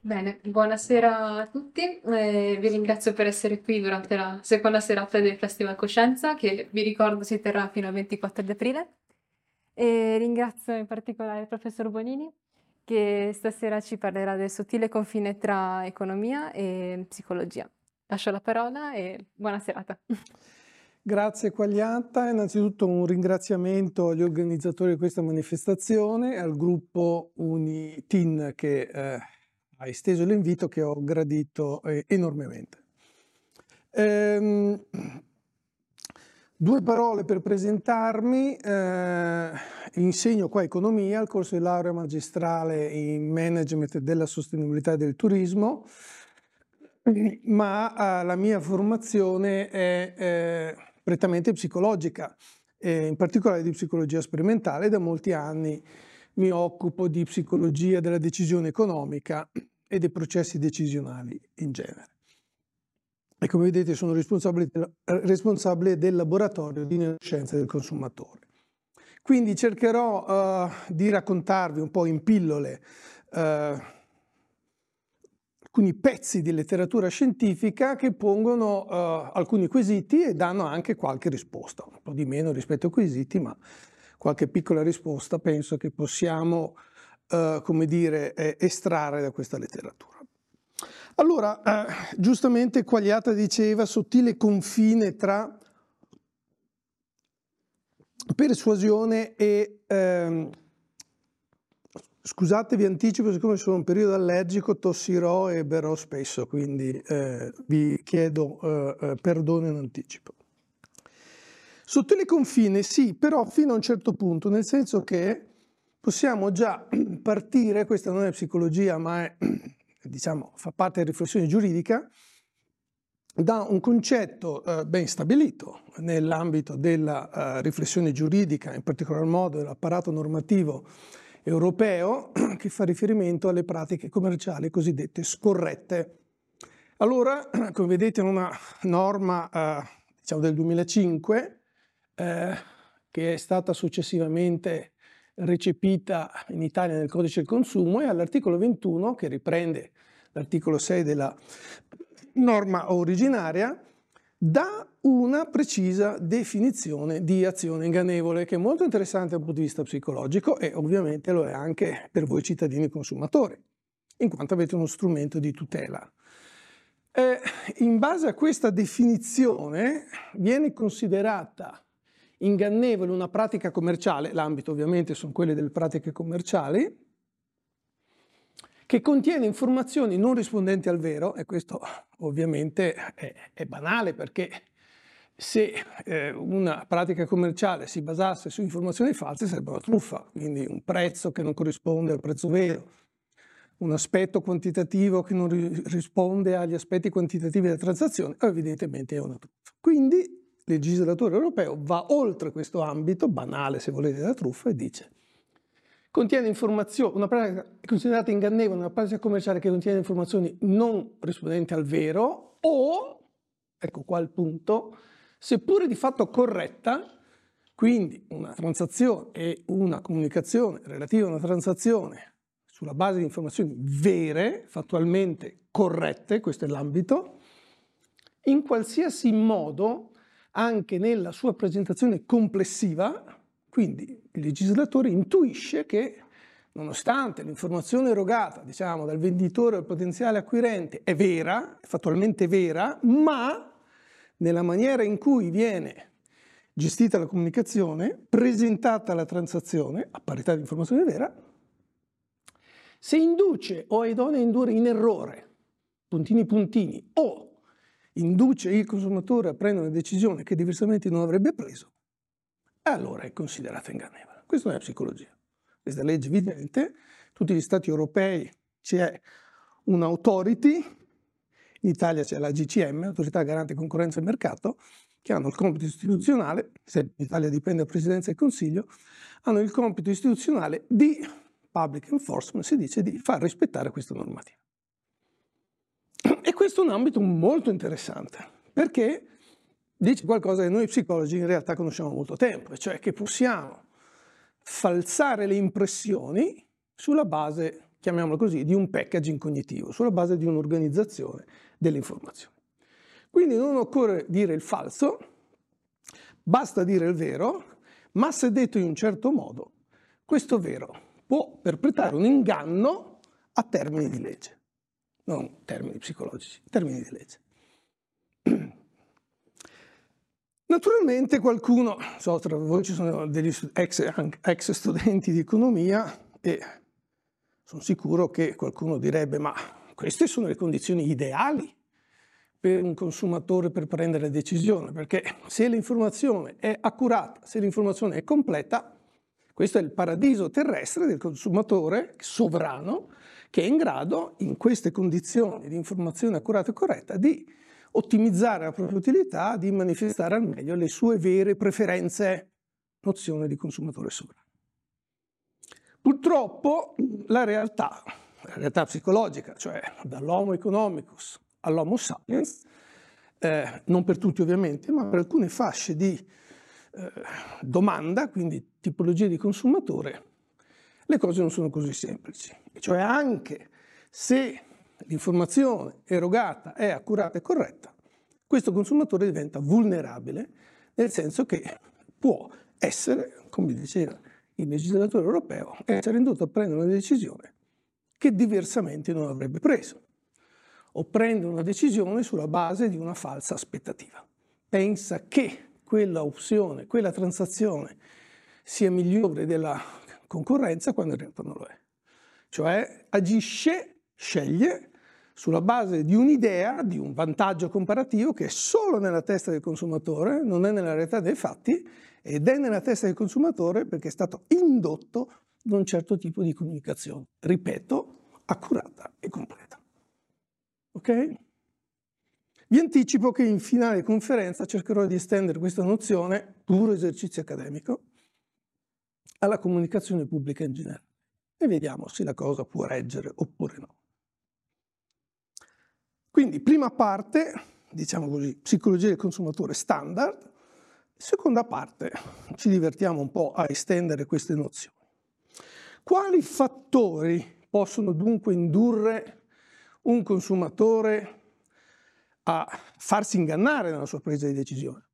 Bene, buonasera a tutti. Eh, vi ringrazio per essere qui durante la seconda serata del Festival Coscienza, che vi ricordo si terrà fino al 24 di aprile. E ringrazio in particolare il professor Bonini, che stasera ci parlerà del sottile confine tra economia e psicologia. Lascio la parola e buona serata. Grazie Quagliata, innanzitutto un ringraziamento agli organizzatori di questa manifestazione, al gruppo Unitin che eh, ha esteso l'invito che ho gradito eh, enormemente. Ehm, due parole per presentarmi, eh, insegno qua economia, il corso di laurea magistrale in management della sostenibilità del turismo, ma eh, la mia formazione è eh, prettamente psicologica, in particolare di psicologia sperimentale da molti anni mi occupo di psicologia della decisione economica e dei processi decisionali in genere. E come vedete sono responsabile, responsabile del laboratorio di neuroscienze del consumatore. Quindi cercherò uh, di raccontarvi un po' in pillole uh, alcuni pezzi di letteratura scientifica che pongono uh, alcuni quesiti e danno anche qualche risposta, un po' di meno rispetto ai quesiti, ma qualche piccola risposta penso che possiamo, uh, come dire, eh, estrarre da questa letteratura. Allora, eh, giustamente Quagliata diceva sottile confine tra persuasione e... Ehm, scusate, vi anticipo, siccome sono un periodo allergico, tossirò e berrò spesso, quindi eh, vi chiedo eh, eh perdono in anticipo. Sottile confine sì, però fino a un certo punto, nel senso che possiamo già partire, questa non è psicologia ma è, diciamo, fa parte della riflessione giuridica, da un concetto eh, ben stabilito nell'ambito della eh, riflessione giuridica, in particolar modo dell'apparato normativo europeo, che fa riferimento alle pratiche commerciali cosiddette scorrette. Allora, come vedete, in una norma eh, diciamo del 2005, eh, che è stata successivamente recepita in Italia nel codice del consumo e all'articolo 21 che riprende l'articolo 6 della norma originaria dà una precisa definizione di azione ingannevole che è molto interessante dal punto di vista psicologico e ovviamente lo è anche per voi cittadini consumatori in quanto avete uno strumento di tutela. Eh, in base a questa definizione viene considerata ingannevole una pratica commerciale, l'ambito ovviamente sono quelle delle pratiche commerciali, che contiene informazioni non rispondenti al vero, e questo ovviamente è, è banale perché se eh, una pratica commerciale si basasse su informazioni false sarebbe una truffa, quindi un prezzo che non corrisponde al prezzo vero, un aspetto quantitativo che non risponde agli aspetti quantitativi della transazione, evidentemente è una truffa. Quindi legislatore europeo va oltre questo ambito, banale se volete, della truffa e dice contiene informazioni, una pratica considerata ingannevole una pratica commerciale che contiene informazioni non rispondenti al vero o, ecco qua il punto, seppure di fatto corretta, quindi una transazione e una comunicazione relativa a una transazione sulla base di informazioni vere, fattualmente corrette, questo è l'ambito, in qualsiasi modo anche nella sua presentazione complessiva, quindi il legislatore intuisce che nonostante l'informazione erogata diciamo, dal venditore al potenziale acquirente è vera, è fattualmente vera, ma nella maniera in cui viene gestita la comunicazione, presentata la transazione, a parità di informazione vera, se induce o è idonea a indurre in errore, puntini puntini, o induce il consumatore a prendere una decisione che diversamente non avrebbe preso, allora è considerata ingannevole. Questa è psicologia. Questa è legge evidente. Tutti gli stati europei c'è un'autority, in Italia c'è la GCM, Autorità Garante Concorrenza e Mercato, che hanno il compito istituzionale, se in Italia dipende da Presidenza e Consiglio, hanno il compito istituzionale di public enforcement, si dice, di far rispettare questa normativa. E questo è un ambito molto interessante, perché dice qualcosa che noi psicologi in realtà conosciamo molto tempo, cioè che possiamo falsare le impressioni sulla base chiamiamolo così, di un packaging cognitivo, sulla base di un'organizzazione delle informazioni. Quindi non occorre dire il falso, basta dire il vero, ma se detto in un certo modo, questo vero può perpetrare un inganno a termini di legge, non termini psicologici, termini di legge. Naturalmente qualcuno, so, tra voi ci sono degli ex, ex studenti di economia e sono sicuro che qualcuno direbbe ma queste sono le condizioni ideali per un consumatore per prendere decisione, perché se l'informazione è accurata, se l'informazione è completa, questo è il paradiso terrestre del consumatore sovrano che è in grado, in queste condizioni di informazione accurata e corretta, di ottimizzare la propria utilità, di manifestare al meglio le sue vere preferenze, nozione di consumatore sovrano. Purtroppo la realtà, la realtà psicologica, cioè dall'homo economicus all'homo sapiens, eh, non per tutti ovviamente, ma per alcune fasce di eh, domanda, quindi tipologie di consumatore, le cose non sono così semplici. Cioè anche se l'informazione erogata è accurata e corretta, questo consumatore diventa vulnerabile, nel senso che può essere, come diceva il legislatore europeo, essere indotto a prendere una decisione che diversamente non avrebbe preso, o prendere una decisione sulla base di una falsa aspettativa. Pensa che quella opzione, quella transazione sia migliore della concorrenza quando in realtà non lo è. Cioè agisce, sceglie sulla base di un'idea, di un vantaggio comparativo che è solo nella testa del consumatore, non è nella realtà dei fatti, ed è nella testa del consumatore perché è stato indotto da un certo tipo di comunicazione, ripeto, accurata e completa. Ok? Vi anticipo che in finale conferenza cercherò di estendere questa nozione, puro esercizio accademico, alla comunicazione pubblica in generale e vediamo se la cosa può reggere oppure no. Quindi prima parte, diciamo così, psicologia del consumatore standard, seconda parte, ci divertiamo un po' a estendere queste nozioni. Quali fattori possono dunque indurre un consumatore a farsi ingannare nella sua presa di decisione?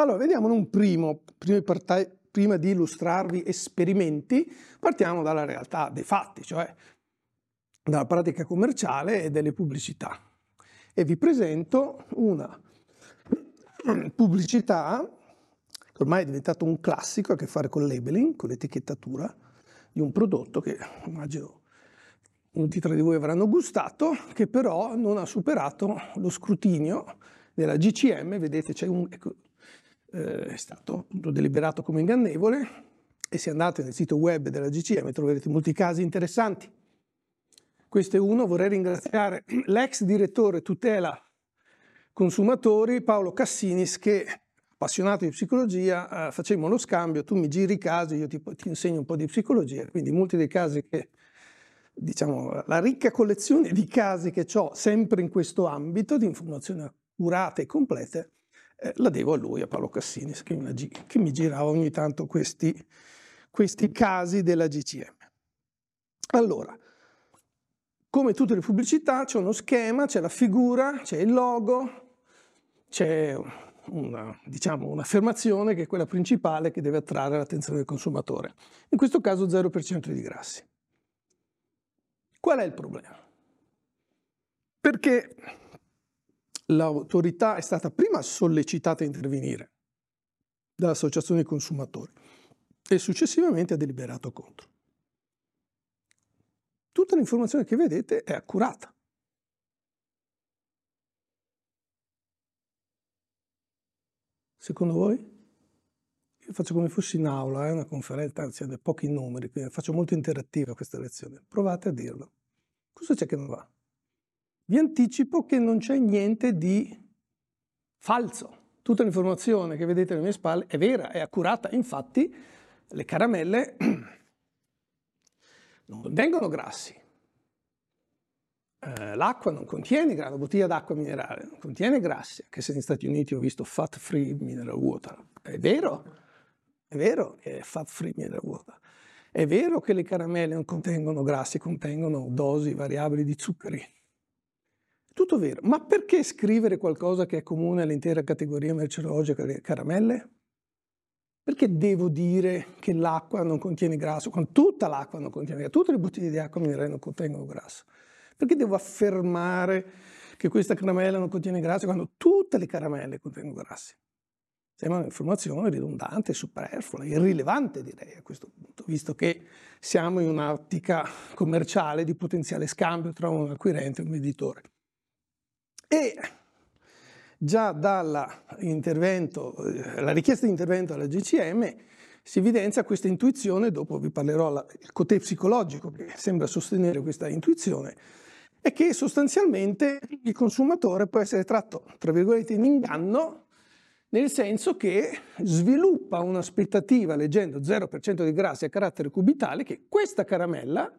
Allora, vediamo un primo, prima di illustrarvi esperimenti, partiamo dalla realtà dei fatti, cioè dalla pratica commerciale e delle pubblicità. E vi presento una pubblicità che ormai è diventato un classico, ha a che fare con il labeling, con l'etichettatura di un prodotto che immagino molti tra di voi avranno gustato, che però non ha superato lo scrutinio della GCM, vedete c'è un, ecco, eh, è stato appunto deliberato come ingannevole e se andate nel sito web della GCM troverete molti casi interessanti. Questo è uno, vorrei ringraziare l'ex direttore tutela consumatori Paolo Cassinis che appassionato di psicologia, eh, facemmo lo scambio, tu mi giri i casi, io ti, ti, insegno un po' di psicologia, quindi molti dei casi che, diciamo, la ricca collezione di casi che ho sempre in questo ambito di informazioni accurate e complete, eh, la devo a lui, a Paolo una, che mi girava ogni tanto questi, questi casi della GCM. Allora, come tutte le pubblicità c'è uno schema, c'è la figura, c'è il logo, c'è una, diciamo, un'affermazione che è quella principale che deve attrarre l'attenzione del consumatore. In questo caso 0% di grassi. Qual è il problema? Perché l'autorità è stata prima sollecitata a intervenire dall'associazione dei consumatori e successivamente ha deliberato contro tutta l'informazione che vedete è accurata. Secondo voi? Io faccio come fossi in aula, è eh, una conferenza, anzi ha pochi numeri, quindi faccio molto interattiva questa lezione. Provate a dirlo. Cosa c'è che non va? Vi anticipo che non c'è niente di falso. Tutta l'informazione che vedete alle mie spalle è vera, è accurata. Infatti le caramelle non contengono grassi. Eh, l'acqua non contiene grassi, la bottiglia d'acqua minerale non contiene grassi, anche se negli Stati Uniti ho visto fat free mineral water. È vero, è vero che è fat free mineral water. È vero che le caramelle non contengono grassi, contengono dosi variabili di zuccheri. Tutto vero, ma perché scrivere qualcosa che è comune all'intera categoria merceologica delle caramelle? Perché devo dire che l'acqua non contiene grasso, quando tutta l'acqua non contiene grasso, tutte le bottiglie di acqua minerale non contengono grasso? Perché devo affermare che questa caramella non contiene grasso quando tutte le caramelle contengono grassi? Sembra un'informazione ridondante, superflua, irrilevante direi a questo punto, visto che siamo in un'ottica commerciale di potenziale scambio tra un acquirente e un venditore. E già dall'intervento, eh, richiesta di intervento alla GCM si evidenzia questa intuizione, dopo vi parlerò del cotè psicologico che sembra sostenere questa intuizione, è che sostanzialmente il consumatore può essere tratto, tra virgolette, in inganno nel senso che sviluppa un'aspettativa leggendo 0% di grassi a carattere cubitale che questa caramella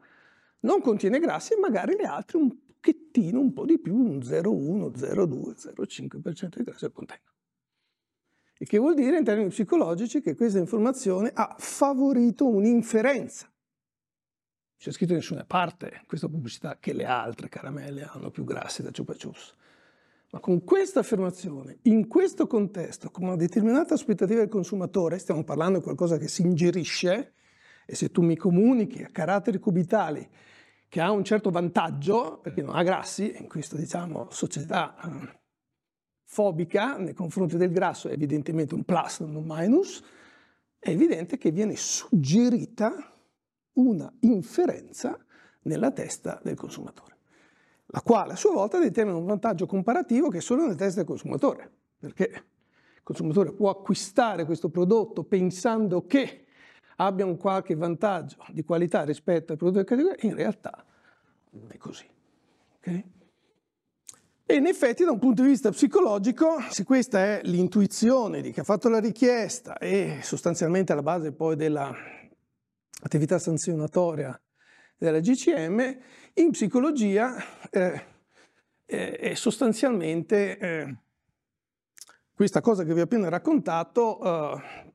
non contiene grassi e magari le altre un pochettino, un po' di più, un 0,1, 0,2, 0,5% di grassi contengono. Il che vuol dire in termini psicologici che questa informazione ha favorito un'inferenza. Non c'è scritto in nessuna parte questa pubblicità che le altre caramelle hanno più grassi da Chupa Chups. Ma con questa affermazione, in questo contesto, con una determinata aspettativa del consumatore, stiamo parlando di qualcosa che si ingerisce, e se tu mi comunichi a caratteri cubitali che ha un certo vantaggio, perché non ha grassi, in questa diciamo, società eh, fobica nei confronti del grasso è evidentemente un plus, non un minus, è evidente che viene suggerita una inferenza nella testa del consumatore la quale a sua volta determina un vantaggio comparativo che è solo nel testa del consumatore, perché il consumatore può acquistare questo prodotto pensando che abbia un qualche vantaggio di qualità rispetto ai prodotti di categoria, in realtà non è così. Okay? E in effetti da un punto di vista psicologico, se questa è l'intuizione di chi ha fatto la richiesta e sostanzialmente alla base poi dell'attività sanzionatoria della GCM, in psicologia eh, eh, è sostanzialmente eh, questa cosa che vi ho appena raccontato eh,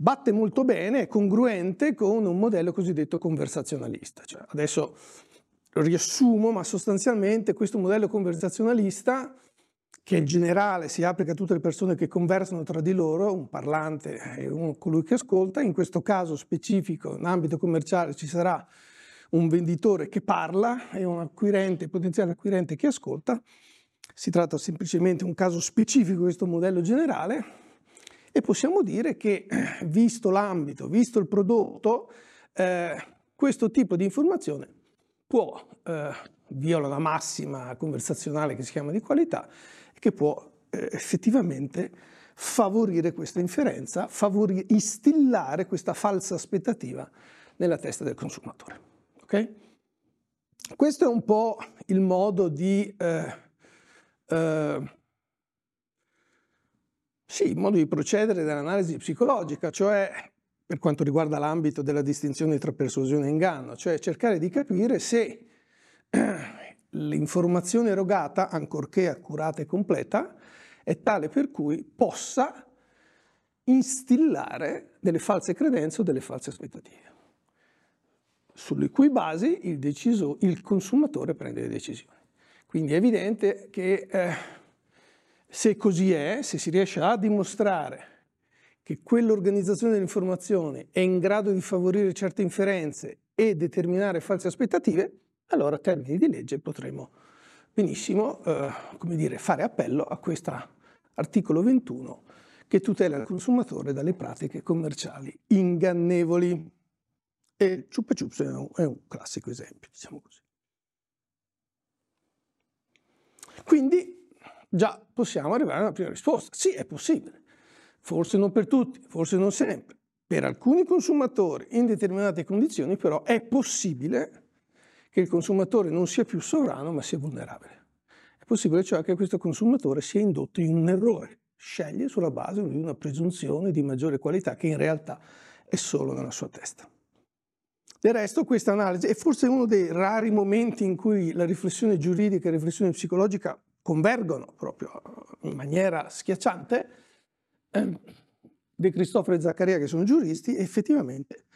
batte molto bene, è congruente con un modello cosiddetto conversazionalista. Cioè, adesso lo riassumo, ma sostanzialmente questo modello conversazionalista che in generale si applica a tutte le persone che conversano tra di loro, un parlante e uno, colui che ascolta. In questo caso specifico, in ambito commerciale, ci sarà un venditore che parla e un acquirente, potenziale acquirente che ascolta. Si tratta semplicemente di un caso specifico di questo modello generale e possiamo dire che, visto l'ambito, visto il prodotto, eh, questo tipo di informazione può, eh, viola la massima conversazionale che si chiama di qualità, che può eh, effettivamente favorire questa inferenza, favorire, instillare questa falsa aspettativa nella testa del consumatore. Okay? Questo è un po' il modo di, eh, eh, sì, il modo di procedere dell'analisi psicologica, cioè per quanto riguarda l'ambito della distinzione tra persuasione e inganno, cioè cercare di capire se l'informazione erogata, ancorché accurata e completa, è tale per cui possa instillare delle false credenze o delle false aspettative, sulle cui basi il, deciso, il consumatore prende le decisioni. Quindi è evidente che eh, se così è, se si riesce a dimostrare che quell'organizzazione dell'informazione è in grado di favorire certe inferenze e determinare false aspettative, allora a termini di legge potremo benissimo eh, come dire, fare appello a questo articolo 21 che tutela il consumatore dalle pratiche commerciali ingannevoli. E Chupa Chups è un, è un classico esempio, diciamo così. Quindi già possiamo arrivare alla prima risposta. Sì, è possibile. Forse non per tutti, forse non sempre. Per alcuni consumatori in determinate condizioni però è possibile che il consumatore non sia più sovrano ma sia vulnerabile. È possibile cioè che questo consumatore sia indotto in un errore, sceglie sulla base di una presunzione di maggiore qualità che in realtà è solo nella sua testa. Del resto questa analisi è forse uno dei rari momenti in cui la riflessione giuridica e la riflessione psicologica convergono proprio in maniera schiacciante. Eh, De Cristoforo e Zaccaria, che sono giuristi, effettivamente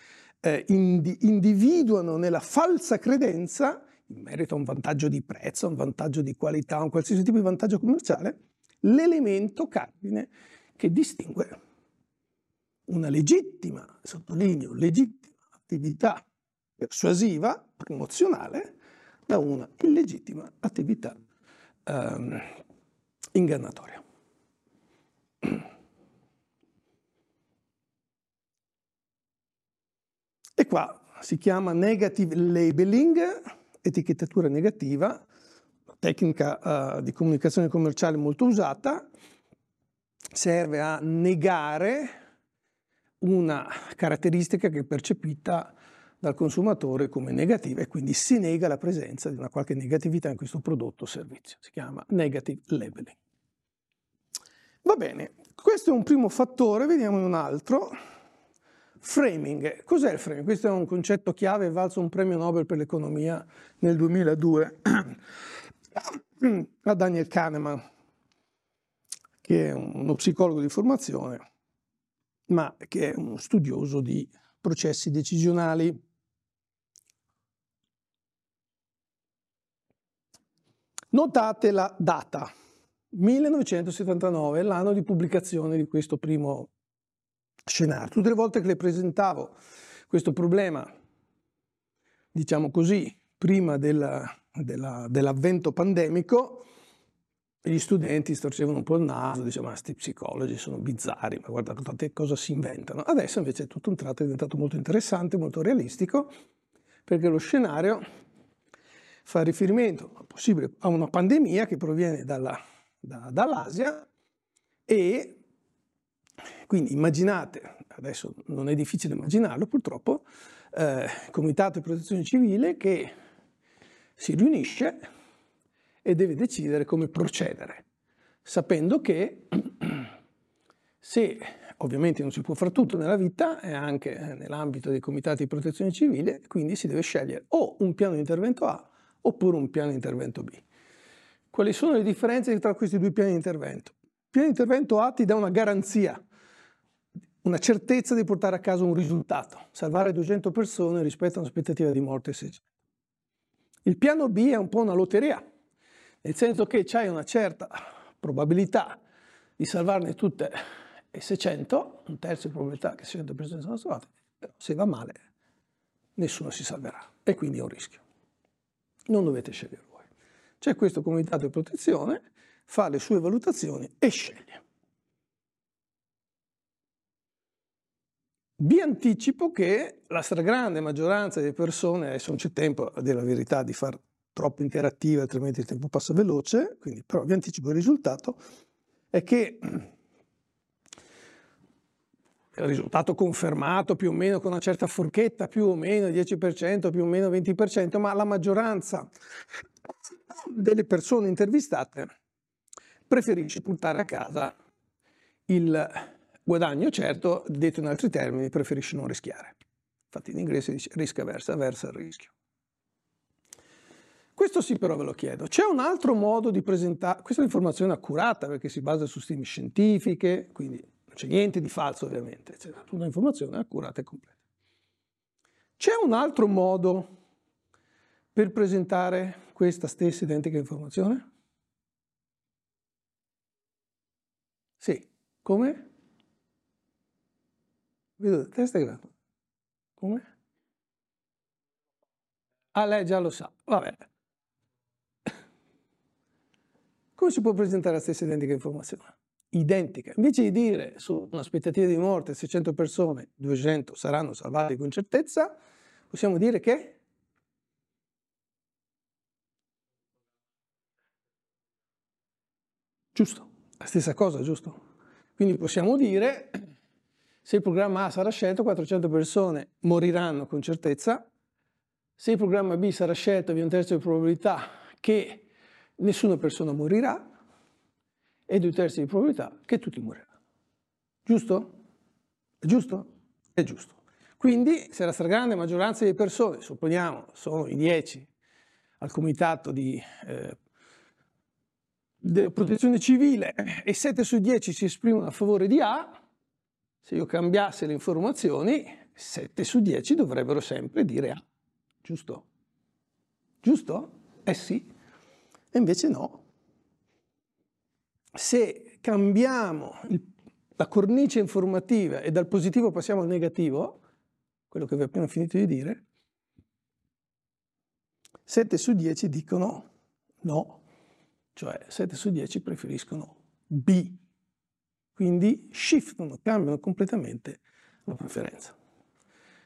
eh, indi- individuano nella falsa credenza, in merito a un vantaggio di prezzo, un vantaggio di qualità, a un qualsiasi tipo di vantaggio commerciale, l'elemento cardine che distingue una legittima, sottolineo, legittima attività persuasiva, promozionale, da una illegittima attività ehm, ingannatoria. E qua si chiama negative labeling, etichettatura negativa, tecnica uh, di comunicazione commerciale molto usata, serve a negare una caratteristica che è percepita dal consumatore come negativa e quindi si nega la presenza di una qualche negatività in questo prodotto o servizio. Si chiama negative labeling. Va bene, questo è un primo fattore, vediamo un altro. Framing. Cos'è il framing? Questo è un concetto chiave, valso un premio Nobel per l'economia nel 2002 a Daniel Kahneman, che è uno psicologo di formazione, ma che è uno studioso di processi decisionali. Notate la data, 1979 è l'anno di pubblicazione di questo primo scenario. Tutte le volte che le presentavo questo problema, diciamo così, prima della, della, dell'avvento pandemico, gli studenti storcevano un po' il naso, dicevano ma questi psicologi sono bizzarri, ma guardate cosa si inventano. Adesso invece tutto un tratto è diventato molto interessante, molto realistico, perché lo scenario fa riferimento possibile a una pandemia che proviene dalla, da, dall'Asia e quindi immaginate, adesso non è difficile immaginarlo purtroppo, eh, Comitato di Protezione Civile che si riunisce e deve decidere come procedere, sapendo che se ovviamente non si può fare tutto nella vita e anche nell'ambito dei comitati di protezione civile, quindi si deve scegliere o un piano di intervento A oppure un piano di intervento B. Quali sono le differenze tra questi due piani di intervento? Il piano di intervento A ti dà una garanzia, una certezza di portare a casa un risultato, salvare 200 persone rispetto a un'aspettativa di morte 600. Il piano B è un po' una lotteria, nel senso che c'hai una certa probabilità di salvarne tutte e 600, un terzo di probabilità che 600 persone sono salvate, però se va male nessuno si salverà e quindi è un rischio. Non dovete scegliere voi. C'è questo comitato di protezione, fa le sue valutazioni e sceglie. Vi anticipo che la stragrande maggioranza delle persone, adesso non c'è tempo a dire la verità di far troppo interattive, altrimenti il tempo passa veloce, quindi, però vi anticipo il risultato, è che il risultato confermato più o meno con una certa forchetta, più o meno 10%, più o meno 20%, ma la maggioranza delle persone intervistate preferisce portare a casa il guadagno certo, detto in altri termini, preferisce non rischiare. Infatti in inglese dice risk aversa, avversa il rischio. Questo sì però ve lo chiedo. C'è un altro modo di presentare, questa è un'informazione accurata perché si basa su stime scientifiche, quindi non c'è niente di falso ovviamente, c'è un'informazione accurata e completa. C'è un altro modo per presentare questa stessa identica informazione? Sì, come? Vedo, testa grande. Come? Ah, lei già lo sa. Vabbè. Come si può presentare la stessa identica informazione? Identica. Invece di dire su un'aspettativa di morte 600 persone, 200 saranno salvate con certezza, possiamo dire che Giusto, la stessa cosa, giusto? Quindi possiamo dire, se il programma A sarà scelto, 400 persone moriranno con certezza, se il programma B sarà scelto, vi è un terzo di probabilità che nessuna persona morirà e due terzi di probabilità che tutti moriranno. Giusto? È giusto? È giusto. Quindi se la stragrande maggioranza delle persone, supponiamo, sono i 10 al comitato di eh, protezione civile e 7 su 10 si esprimono a favore di A, se io cambiassi le informazioni, 7 su 10 dovrebbero sempre dire A, giusto? Giusto? Eh sì. E invece no. Se cambiamo il, la cornice informativa e dal positivo passiamo al negativo, quello che vi ho appena finito di dire, 7 su 10 dicono no, cioè 7 su 10 preferiscono B, quindi shiftano, cambiano completamente la preferenza.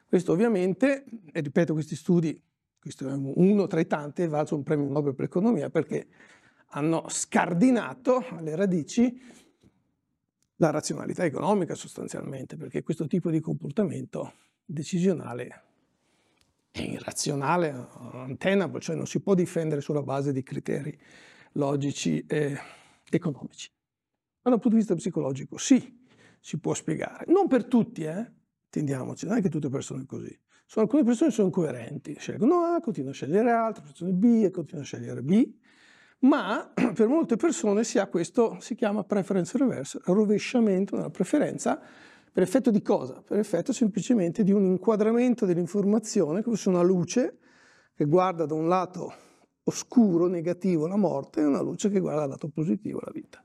Questo ovviamente, e ripeto questi studi, questo è uno tra i tanti, è valso un premio Nobel per economia perché hanno scardinato alle radici la razionalità economica sostanzialmente, perché questo tipo di comportamento decisionale è irrazionale, untenable, cioè non si può difendere sulla base di criteri logici e economici. Ma dal punto di vista psicologico sì, si può spiegare. Non per tutti, eh? Intendiamoci, non è che tutte le persone così. Sono, alcune persone sono coerenti, scelgono A, continuano a scegliere A, altre persone B e continuano a scegliere B, ma per molte persone si ha questo, si chiama preference reverse, rovesciamento nella preferenza, per effetto di cosa? Per effetto semplicemente di un inquadramento dell'informazione, come se una luce che guarda da un lato oscuro, negativo, la morte, e una luce che guarda dal lato positivo, la vita.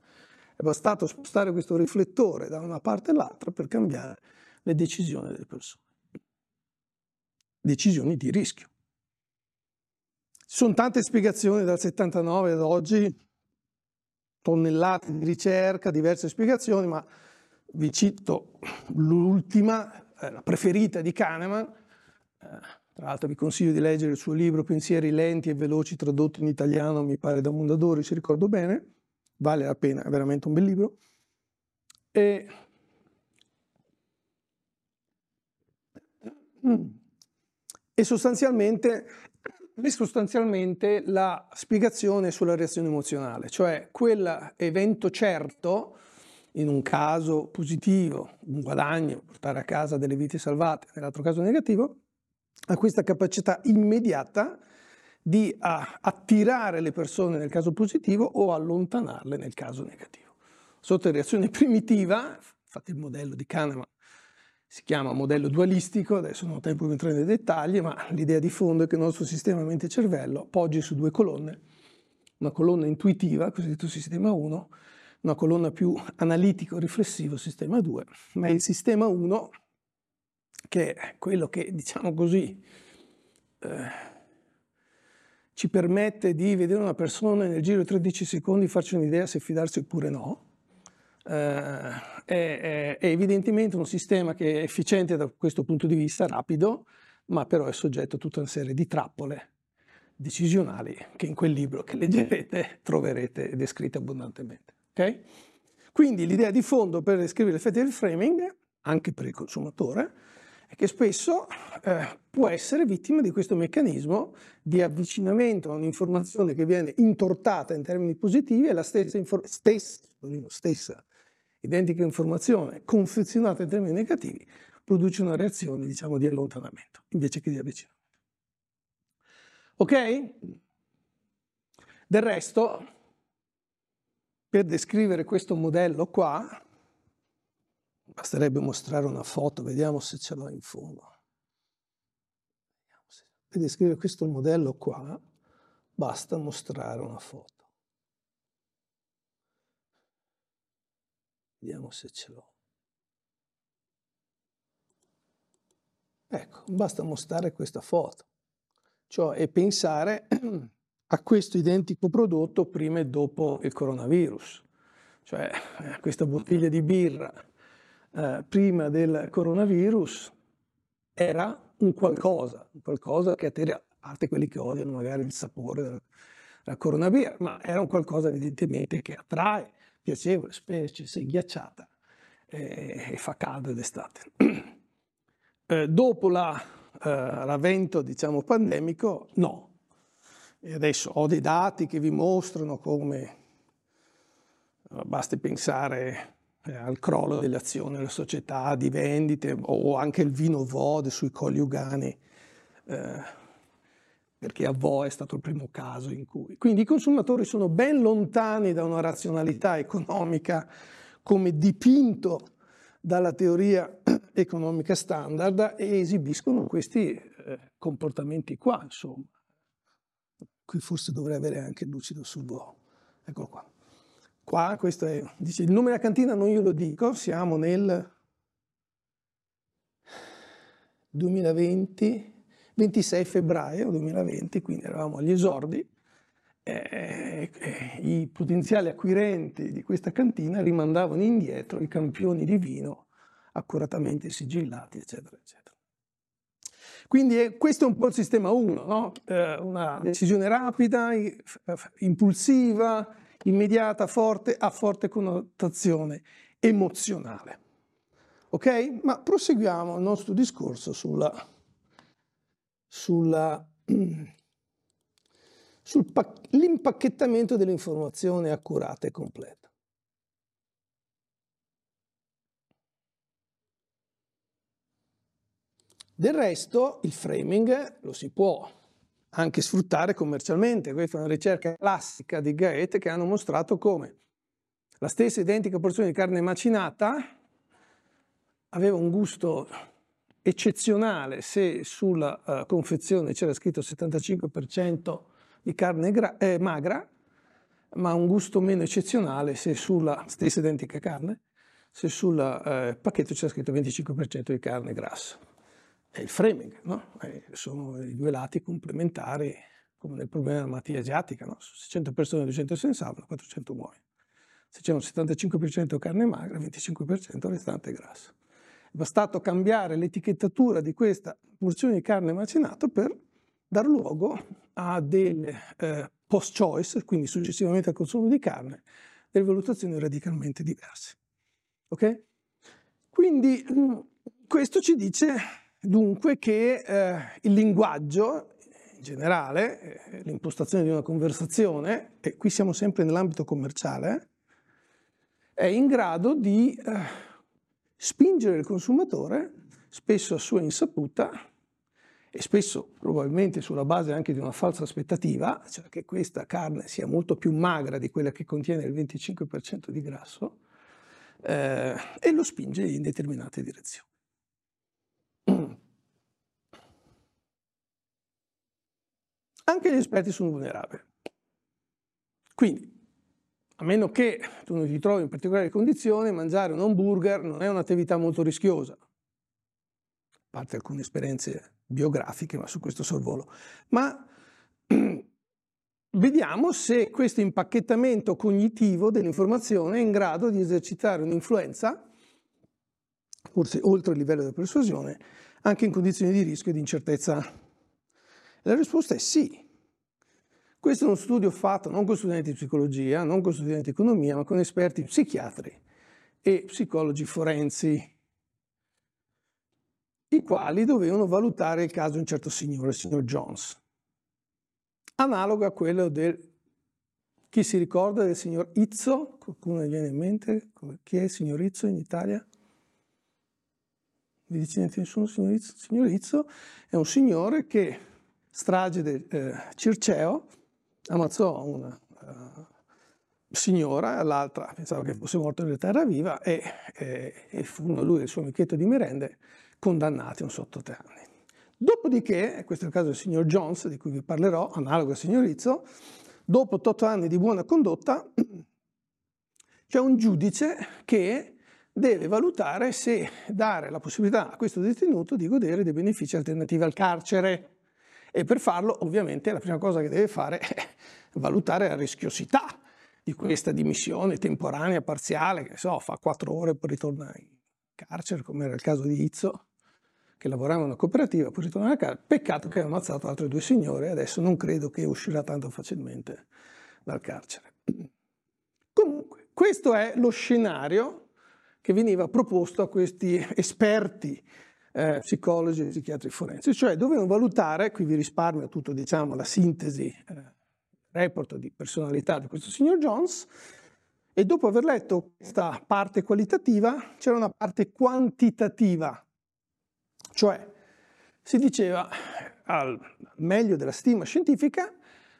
È bastato spostare questo riflettore da una parte all'altra per cambiare le decisioni delle persone. Decisioni di rischio. Ci sono tante spiegazioni dal 79 ad oggi, tonnellate di ricerca, diverse spiegazioni, ma vi cito l'ultima, eh, la preferita di Kahneman. Eh, tra l'altro vi consiglio di leggere il suo libro Pensieri lenti e veloci tradotto in italiano, mi pare da Mondadori, se ricordo bene. Vale la pena, è veramente un bel libro. E. E sostanzialmente, sostanzialmente la spiegazione sulla reazione emozionale, cioè quell'evento certo, in un caso positivo, un guadagno, portare a casa delle vite salvate, nell'altro caso negativo, ha questa capacità immediata di attirare le persone nel caso positivo o allontanarle nel caso negativo. Sotto reazione primitiva, fate il modello di Kahneman si chiama modello dualistico, adesso non ho tempo di entrare nei dettagli, ma l'idea di fondo è che il nostro sistema mente-cervello poggi su due colonne, una colonna intuitiva, cosiddetto sistema 1, una colonna più analitico-riflessivo, sistema 2, ma il sistema 1 che è quello che, diciamo così, eh, ci permette di vedere una persona nel giro di 13 secondi, farci un'idea se fidarsi oppure no, eh, è, è, evidentemente un sistema che è efficiente da questo punto di vista, rapido, ma però è soggetto a tutta una serie di trappole decisionali che in quel libro che leggerete troverete descritte abbondantemente. Okay? Quindi l'idea di fondo per descrivere l'effetto del framing, anche per il consumatore, è che spesso eh, può essere vittima di questo meccanismo di avvicinamento a un'informazione che viene intortata in termini positivi e la stessa, stessa, stessa identica informazione confezionata in termini negativi produce una reazione, diciamo, di allontanamento invece che di avvicinamento. Ok? Del resto, per descrivere questo modello qua, basterebbe mostrare una foto, vediamo se ce l'ho in fondo. Per descrivere questo modello qua, basta mostrare una foto. Vediamo se ce l'ho. Ecco, basta mostrare questa foto, cioè e pensare a questo identico prodotto prima e dopo il coronavirus. Cioè eh, questa bottiglia di birra eh, prima del coronavirus era un qualcosa, un qualcosa che a te, a parte quelli che odiano magari il sapore della, della coronavirus, ma era un qualcosa evidentemente che attrae, piacevole, specie se ghiacciata e, e fa caldo d'estate. eh, dopo la, eh, l'avvento diciamo, pandemico, no. E adesso ho dei dati che vi mostrano come eh, basti pensare eh, al crollo delle azioni della società, di vendite o anche il vino VOD sui coniugani. Eh, perché a Vo è stato il primo caso in cui. Quindi i consumatori sono ben lontani da una razionalità economica come dipinto dalla teoria economica standard e esibiscono questi eh, comportamenti qua, insomma. Qui forse dovrei avere anche il lucido sul volo. Eccolo qua. Qua, questo è, dice, il nome della cantina non glielo dico, siamo nel 2020, 26 febbraio 2020, quindi eravamo agli esordi, eh, eh, i potenziali acquirenti di questa cantina rimandavano indietro i campioni di vino accuratamente sigillati, eccetera, eccetera. Quindi eh, questo è un po' il sistema 1, no? eh, una decisione rapida, impulsiva, immediata, forte, a forte connotazione emozionale. Ok? Ma proseguiamo il nostro discorso sulla, sulla sull'impacchettamento dell'informazione accurata e completa. Del resto il framing lo si può anche sfruttare commercialmente. Questa è una ricerca classica di Gaete che hanno mostrato come la stessa identica porzione di carne macinata aveva un gusto eccezionale se sulla uh, confezione c'era scritto 75% di carne eh, magra, ma un gusto meno eccezionale se sulla stessa identica carne, se sul eh, pacchetto c'è scritto 25% di carne grassa. È il framing, no? eh, sono i due lati complementari, come nel problema della malattia asiatica, no? Se 100 persone 200 se ne salvano, 400 muoiono. Se c'è un 75% carne magra, 25% restante grassa. Bastato cambiare l'etichettatura di questa porzione di carne macinato per dar luogo a delle eh, post-choice, quindi successivamente al consumo di carne, delle valutazioni radicalmente diverse. Ok? Quindi mm, questo ci dice dunque che eh, il linguaggio in generale, eh, l'impostazione di una conversazione, e qui siamo sempre nell'ambito commerciale, è in grado di eh, spingere il consumatore, spesso a sua insaputa, e spesso probabilmente sulla base anche di una falsa aspettativa, cioè che questa carne sia molto più magra di quella che contiene il 25% di grasso, eh, e lo spinge in determinate direzioni. Anche gli esperti sono vulnerabili. Quindi, a meno che tu non ti trovi in particolari condizioni, mangiare un hamburger non è un'attività molto rischiosa, a parte alcune esperienze biografiche, ma su questo sorvolo. Ma vediamo se questo impacchettamento cognitivo dell'informazione è in grado di esercitare un'influenza, forse oltre il livello della persuasione, anche in condizioni di rischio e di incertezza. La risposta è sì. Questo è uno studio fatto non con studenti di psicologia, non con studenti di economia, ma con esperti psichiatri e psicologi forensi i quali dovevano valutare il caso di un certo signore, il signor Jones. Analogo a quello del... Chi si ricorda del signor Izzo? Qualcuno viene in mente? Chi è il signor Izzo in Italia? Vi dice niente nessuno, signor Izzo? Il signor Izzo è un signore che, strage del eh, Circeo, ammazzò una uh, signora, l'altra pensava che fosse morto nella terra viva e, e, e furono lui e il suo amichetto di merende condannati a un sotto tre anni. Dopodiché, questo è il caso del signor Jones, di cui vi parlerò, analogo al signor Rizzo, dopo otto anni di buona condotta, c'è un giudice che deve valutare se dare la possibilità a questo detenuto di godere dei benefici alternativi al carcere. E per farlo, ovviamente, la prima cosa che deve fare è valutare la rischiosità di questa dimissione temporanea, parziale, che so, fa quattro ore e poi ritorna in carcere, come era il caso di Izzo, che lavorava in una cooperativa, poi ritornare a casa. Peccato che ha ammazzato altre due signore e adesso non credo che uscirà tanto facilmente dal carcere. Comunque, questo è lo scenario che veniva proposto a questi esperti eh, psicologi e psichiatri forensi, cioè dovevano valutare, qui vi risparmio tutto diciamo la sintesi, eh, report di personalità di questo signor Jones, e dopo aver letto questa parte qualitativa c'era una parte quantitativa. Cioè, si diceva, al meglio della stima scientifica,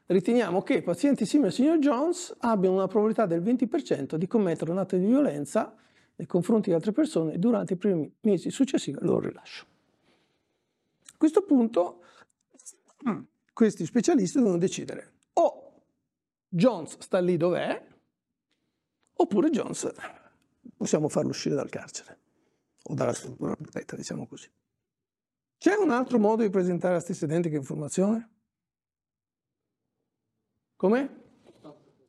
riteniamo che pazienti simili al signor Jones abbiano una probabilità del 20% di commettere un atto di violenza nei confronti di altre persone durante i primi mesi successivi al loro rilascio. A questo punto questi specialisti devono decidere o Jones sta lì dov'è, oppure Jones possiamo farlo uscire dal carcere o dalla struttura protetta, diciamo così. C'è un altro modo di presentare la stessa identica informazione? Come?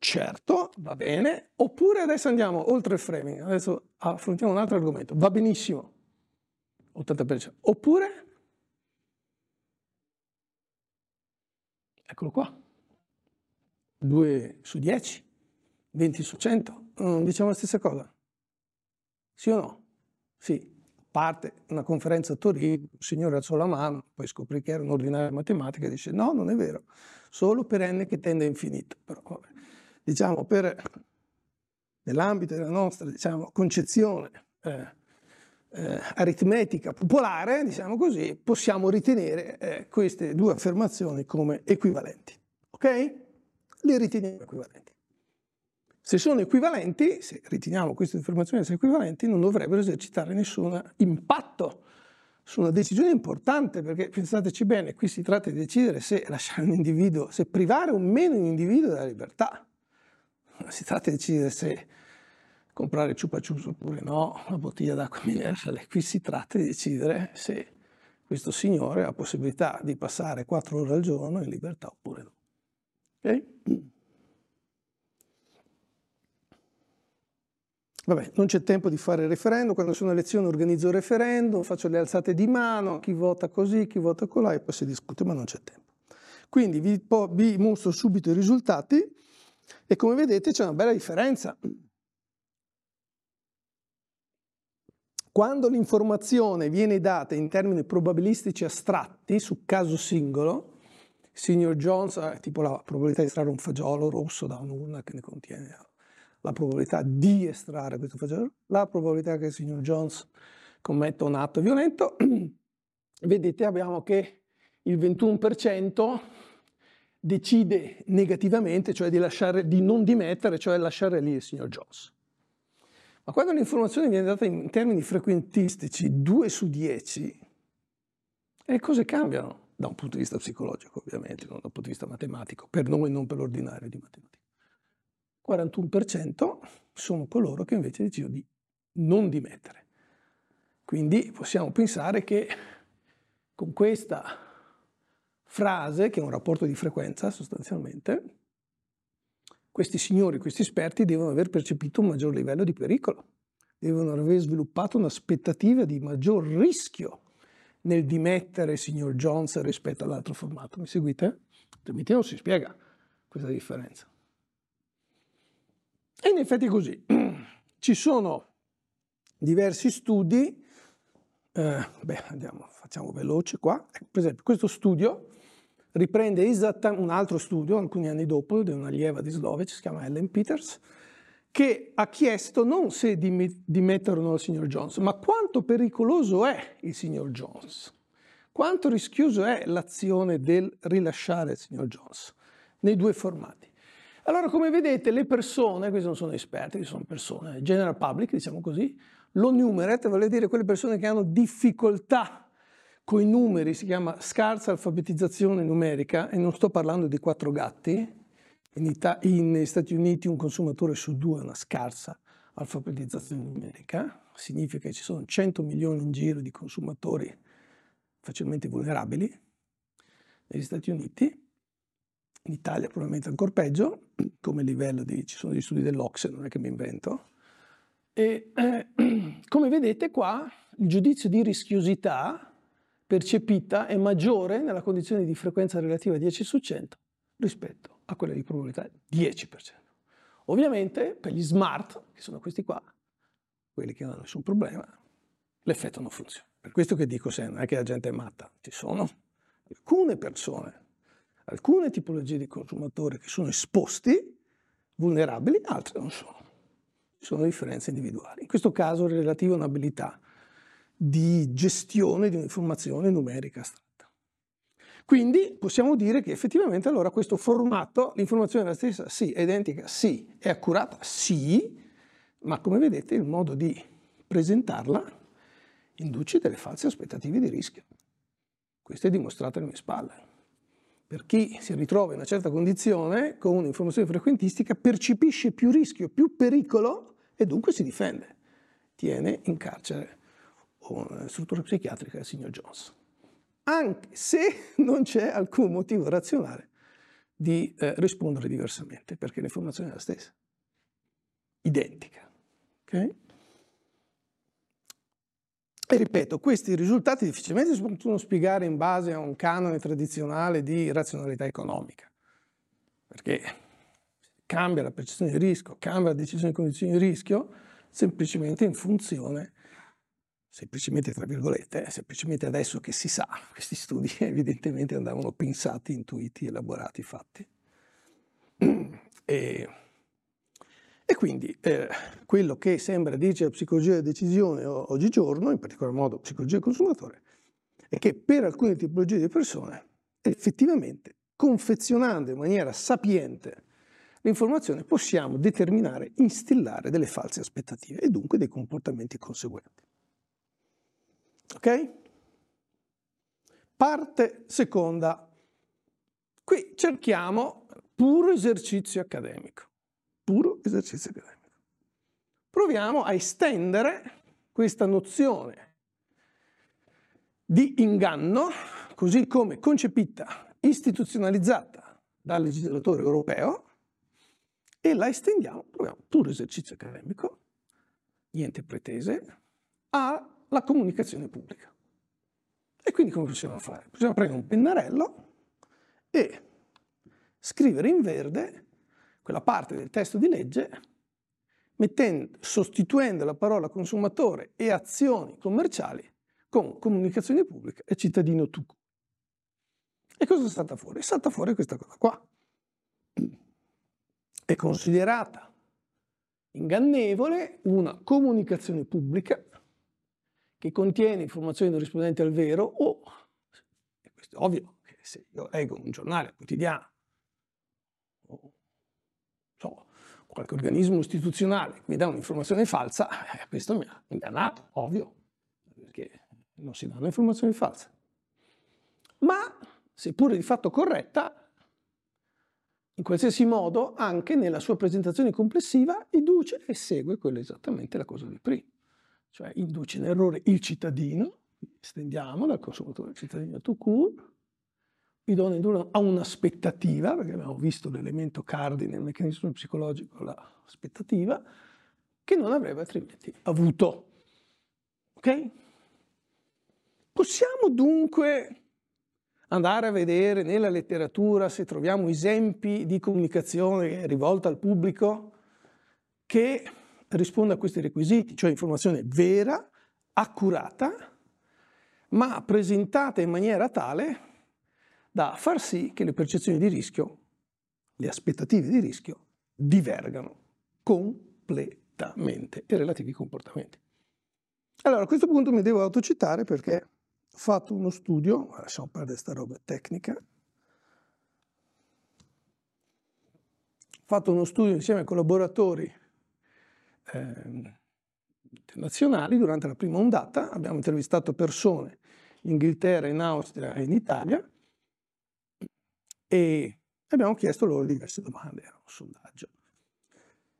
Certo, va bene. Oppure adesso andiamo oltre il framing, adesso affrontiamo un altro argomento. Va benissimo, 80%. Oppure, eccolo qua, 2 su 10, 20 su 100, non diciamo la stessa cosa? Sì o no? Sì. Parte una conferenza a Torino, il signore alzò la mano, poi scoprì che era un ordinario di matematica e dice no, non è vero, solo per n che tende a infinito. Però, vabbè diciamo, per, nell'ambito della nostra diciamo, concezione eh, eh, aritmetica popolare, diciamo così, possiamo ritenere eh, queste due affermazioni come equivalenti. Ok? Le riteniamo equivalenti. Se sono equivalenti, se riteniamo queste affermazioni essere equivalenti, non dovrebbero esercitare nessun impatto su una decisione importante, perché pensateci bene, qui si tratta di decidere se lasciare un individuo, se privare o meno un individuo della libertà si tratta di decidere se comprare ciupa ciups oppure no, una bottiglia d'acqua minerale. Qui si tratta di decidere se questo signore ha possibilità di passare quattro ore al giorno in libertà oppure no. Ok? Vabbè, non c'è tempo di fare il referendum, quando sono elezioni organizzo il referendum, faccio le alzate di mano, chi vota così, chi vota colà e poi si discute, ma non c'è tempo. Quindi vi, vi mostro subito i risultati. E come vedete c'è una bella differenza. Quando l'informazione viene data in termini probabilistici astratti su caso singolo, signor Jones ha tipo la probabilità di estrarre un fagiolo rosso da un'urna che ne contiene la probabilità di estrarre questo fagiolo, la probabilità che il signor Jones commetta un atto violento, vedete abbiamo che il 21% decide negativamente, cioè di, lasciare, di non dimettere, cioè lasciare lì il signor Jones. Ma quando l'informazione viene data in termini frequentistici, 2 su 10, le cose cambiano da un punto di vista psicologico, ovviamente, non da un punto di vista matematico, per noi non per l'ordinario di matematica. 41% sono coloro che invece decidono di non dimettere. Quindi possiamo pensare che con questa frase, che è un rapporto di frequenza sostanzialmente, questi signori, questi esperti devono aver percepito un maggior livello di pericolo, devono aver sviluppato un'aspettativa di maggior rischio nel dimettere il signor Jones rispetto all'altro formato. Mi seguite? Altrimenti non si spiega questa differenza. E in effetti è così. Ci sono diversi studi, eh, beh, andiamo, facciamo veloce qua. Per esempio, questo studio riprende esattamente un altro studio, alcuni anni dopo, di un'allieva di Slovec, si chiama Ellen Peters, che ha chiesto non se dimettere o no il signor Jones, ma quanto pericoloso è il signor Jones, quanto rischioso è l'azione del rilasciare il signor Jones nei due formati. Allora, come vedete, le persone, questi non sono esperti, sono persone, general public, diciamo così, lo numerate, vuol dire quelle persone che hanno difficoltà con i numeri si chiama scarsa alfabetizzazione numerica e non sto parlando di quattro gatti. In Ita- negli Stati Uniti un consumatore su due ha una scarsa alfabetizzazione numerica, significa che ci sono 100 milioni in giro di consumatori facilmente vulnerabili negli Stati Uniti, in Italia probabilmente ancora peggio, come livello di, ci sono gli studi dell'Ocse, non è che mi invento. E eh, come vedete qua il giudizio di rischiosità percepita è maggiore nella condizione di frequenza relativa 10 su 100 rispetto a quella di probabilità 10%. Ovviamente per gli smart, che sono questi qua, quelli che non hanno nessun problema, l'effetto non funziona. Per questo che dico sempre, non è che la gente è matta, ci sono alcune persone, alcune tipologie di consumatori che sono esposti, vulnerabili, altre non sono. Ci sono differenze individuali. In questo caso relative a un'abilità di gestione di un'informazione numerica astratta. Quindi possiamo dire che effettivamente allora questo formato, l'informazione è la stessa? Sì. È identica? Sì. È accurata? Sì. Ma come vedete il modo di presentarla induce delle false aspettative di rischio. Questo è dimostrato alle mie spalle. Per chi si ritrova in una certa condizione con un'informazione frequentistica percepisce più rischio, più pericolo e dunque si difende. Tiene in carcere struttura psichiatrica il signor Jones. Anche se non c'è alcun motivo razionale di eh, rispondere diversamente, perché l'informazione è la stessa, identica. Okay? E ripeto, questi risultati difficilmente si possono spiegare in base a un canone tradizionale di razionalità economica, perché cambia la percezione di rischio, cambia la decisione di condizioni di rischio, semplicemente in funzione, semplicemente tra virgolette, semplicemente adesso che si sa, questi studi evidentemente andavano pensati, intuiti, elaborati, fatti. E e quindi eh, quello che sembra dirci la psicologia della decisione oggigiorno, in particolar modo psicologia del consumatore, è che per alcune tipologie di persone effettivamente confezionando in maniera sapiente l'informazione possiamo determinare, instillare delle false aspettative e dunque dei comportamenti conseguenti. Ok? Parte seconda. Qui cerchiamo puro esercizio accademico puro esercizio accademico. Proviamo a estendere questa nozione di inganno, così come concepita, istituzionalizzata dal legislatore europeo, e la estendiamo, proviamo, puro esercizio accademico, niente pretese, alla comunicazione pubblica. E quindi come possiamo fare? Possiamo prendere un pennarello e scrivere in verde quella parte del testo di legge mettendo, sostituendo la parola consumatore e azioni commerciali con comunicazione pubblica e cittadino tu. E cosa è stata fuori? È stata fuori questa cosa qua. È considerata ingannevole una comunicazione pubblica che contiene informazioni non rispondenti al vero o, questo è ovvio, che se io leggo un giornale quotidiano so, qualche organismo istituzionale mi dà un'informazione falsa, eh, questo mi ha ingannato, ovvio, perché non si danno informazioni false. Ma, seppure di fatto corretta, in qualsiasi modo, anche nella sua presentazione complessiva, induce e segue quello esattamente la cosa di prima. Cioè induce in errore il cittadino, estendiamo dal consumatore al cittadino to court, mi do indurre a un'aspettativa, perché abbiamo visto l'elemento cardine nel meccanismo psicologico, l'aspettativa, che non avrebbe altrimenti avuto. Ok? Possiamo dunque andare a vedere nella letteratura se troviamo esempi di comunicazione rivolta al pubblico che risponda a questi requisiti, cioè informazione vera, accurata, ma presentata in maniera tale da far sì che le percezioni di rischio, le aspettative di rischio, divergano completamente i relativi comportamenti. Allora, a questo punto mi devo autocitare perché ho fatto uno studio, lasciamo perdere questa roba tecnica, ho fatto uno studio insieme ai collaboratori eh, internazionali durante la prima ondata, abbiamo intervistato persone in Inghilterra, in Austria e in Italia, e abbiamo chiesto loro diverse domande, era un sondaggio.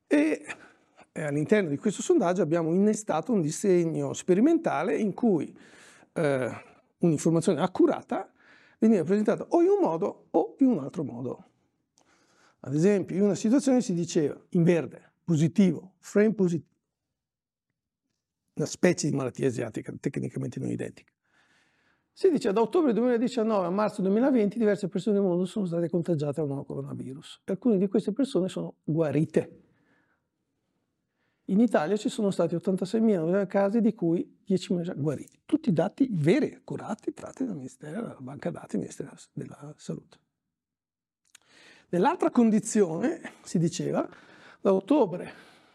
E all'interno di questo sondaggio abbiamo innestato un disegno sperimentale in cui eh, un'informazione accurata veniva presentata o in un modo o in un altro modo. Ad esempio, in una situazione si diceva in verde, positivo, frame positivo, una specie di malattia asiatica tecnicamente non identica. Si dice da ottobre 2019 a marzo 2020 diverse persone nel mondo sono state contagiate dal nuovo coronavirus. Alcune di queste persone sono guarite. In Italia ci sono stati 86.000 casi, di cui 10.000 guariti. Tutti dati veri, accurati, tratti dal Ministero, dalla banca dati Ministero della Salute. Nell'altra condizione si diceva da ottobre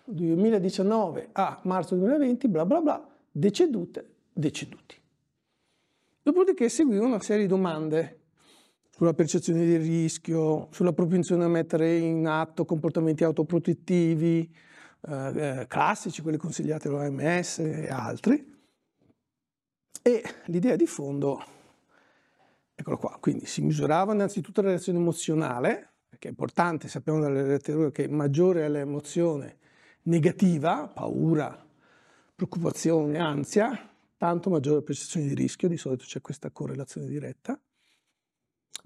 2019 a marzo 2020, bla bla bla, decedute, deceduti. Dopodiché seguiva una serie di domande sulla percezione del rischio, sulla propensione a mettere in atto comportamenti autoprotettivi, eh, classici, quelli consigliati dall'OMS e altri. E l'idea di fondo, eccolo qua, quindi si misurava innanzitutto la reazione emozionale, perché è importante, sappiamo dalla letteratura che maggiore è l'emozione negativa, paura, preoccupazione, ansia, tanto maggiore la percezione di rischio, di solito c'è questa correlazione diretta.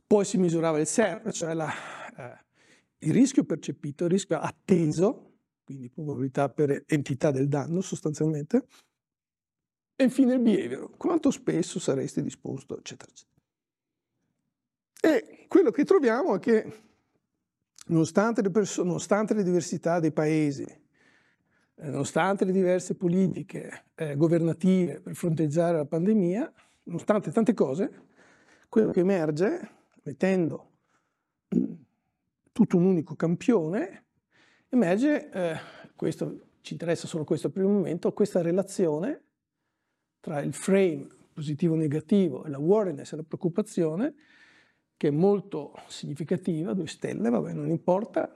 Poi si misurava il SER, cioè la, eh, il rischio percepito, il rischio atteso, quindi probabilità per entità del danno sostanzialmente, e infine il behavior, quanto spesso saresti disposto, eccetera, eccetera. E quello che troviamo è che nonostante le, nonostante le diversità dei paesi, eh, nonostante le diverse politiche eh, governative per fronteggiare la pandemia, nonostante tante cose, quello che emerge, mettendo tutto un unico campione, emerge, eh, questo ci interessa solo questo il momento, questa relazione tra il frame positivo-negativo e la worriness e la preoccupazione, che è molto significativa, due stelle, vabbè, non importa,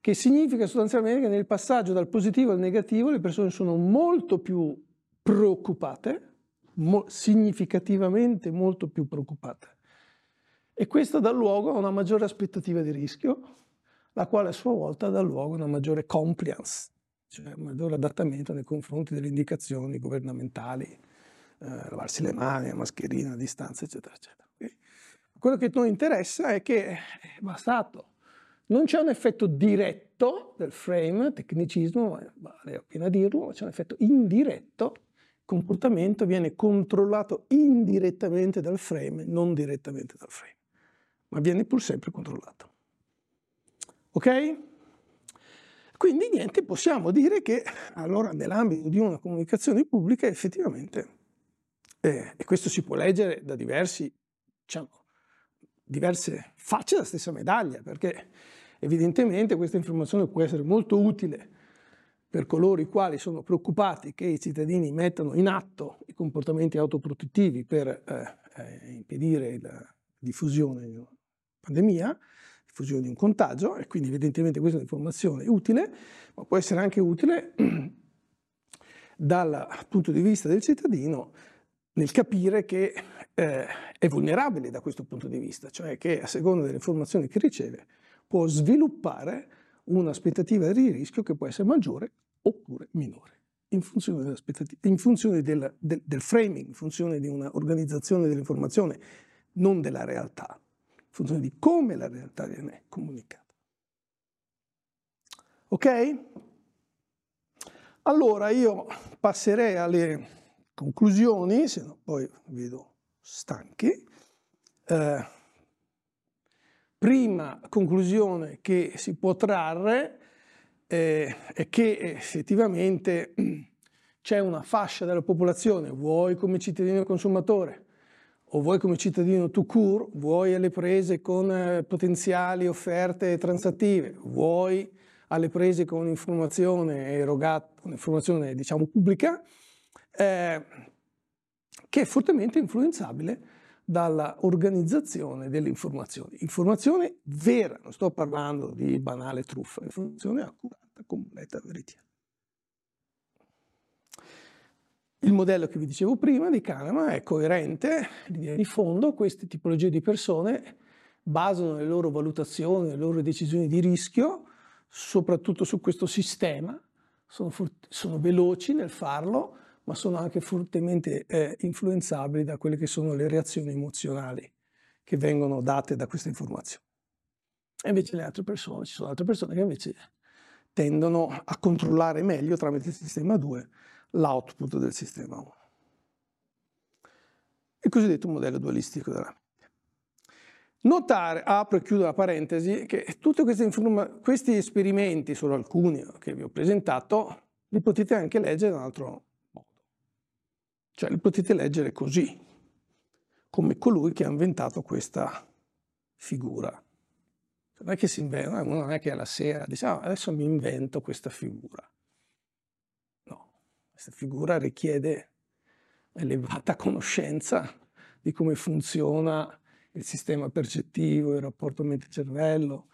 che significa sostanzialmente che nel passaggio dal positivo al negativo le persone sono molto più preoccupate, mo significativamente molto più preoccupate. E questo dà luogo a una maggiore aspettativa di rischio, la quale a sua volta dà luogo a una maggiore compliance, cioè un maggiore adattamento nei confronti delle indicazioni governamentali, eh, lavarsi le mani, la mascherina a distanza, eccetera, eccetera. Quello che noi interessa è che è bastato. Non c'è un effetto diretto del frame, tecnicismo, vale appena dirlo, ma c'è un effetto indiretto. Il comportamento viene controllato indirettamente dal frame, non direttamente dal frame, ma viene pur sempre controllato. Ok? Quindi niente, possiamo dire che allora nell'ambito di una comunicazione pubblica effettivamente, eh, e questo si può leggere da diversi, diciamo, diverse facce della stessa medaglia, perché evidentemente questa informazione può essere molto utile per coloro i quali sono preoccupati che i cittadini mettano in atto i comportamenti autoprotettivi per eh, eh, impedire la diffusione di una pandemia, diffusione di un contagio e quindi evidentemente questa è un'informazione utile, ma può essere anche utile dal punto di vista del cittadino nel capire che eh, è vulnerabile da questo punto di vista, cioè che a seconda delle informazioni che riceve può sviluppare un'aspettativa di rischio che può essere maggiore oppure minore, in funzione, in funzione del, del, del framing, in funzione di un'organizzazione dell'informazione, non della realtà funzione di come la realtà viene comunicata. Ok? Allora io passerei alle conclusioni, se no poi vedo stanchi. Eh, prima conclusione che si può trarre eh, è che effettivamente c'è una fascia della popolazione, vuoi come cittadino consumatore, o vuoi come cittadino tu cur, vuoi alle prese con eh, potenziali offerte transattive, vuoi alle prese con informazione erogata, un'informazione diciamo pubblica, eh, che è fortemente influenzabile dalla organizzazione delle informazioni. Informazione vera, non sto parlando di banale truffa, informazione accurata, completa, veritiera. Il modello che vi dicevo prima di Kahneman è coerente, l'idea di fondo, queste tipologie di persone basano le loro valutazioni, le loro decisioni di rischio, soprattutto su questo sistema, sono, sono veloci nel farlo, ma sono anche fortemente eh, influenzabili da quelle che sono le reazioni emozionali che vengono date da questa informazione. E invece le altre persone, ci sono altre persone che invece tendono a controllare meglio tramite il sistema 2 l'output del sistema 1. Il cosiddetto modello dualistico della mente. Notare, apro e chiudo la parentesi, che tutti questi esperimenti, solo alcuni che vi ho presentato, li potete anche leggere in un altro. Cioè li potete leggere così, come colui che ha inventato questa figura. Non è che si inventa, non è che alla sera dice ah, adesso mi invento questa figura. Questa figura richiede elevata conoscenza di come funziona il sistema percettivo, il rapporto mente-cervello,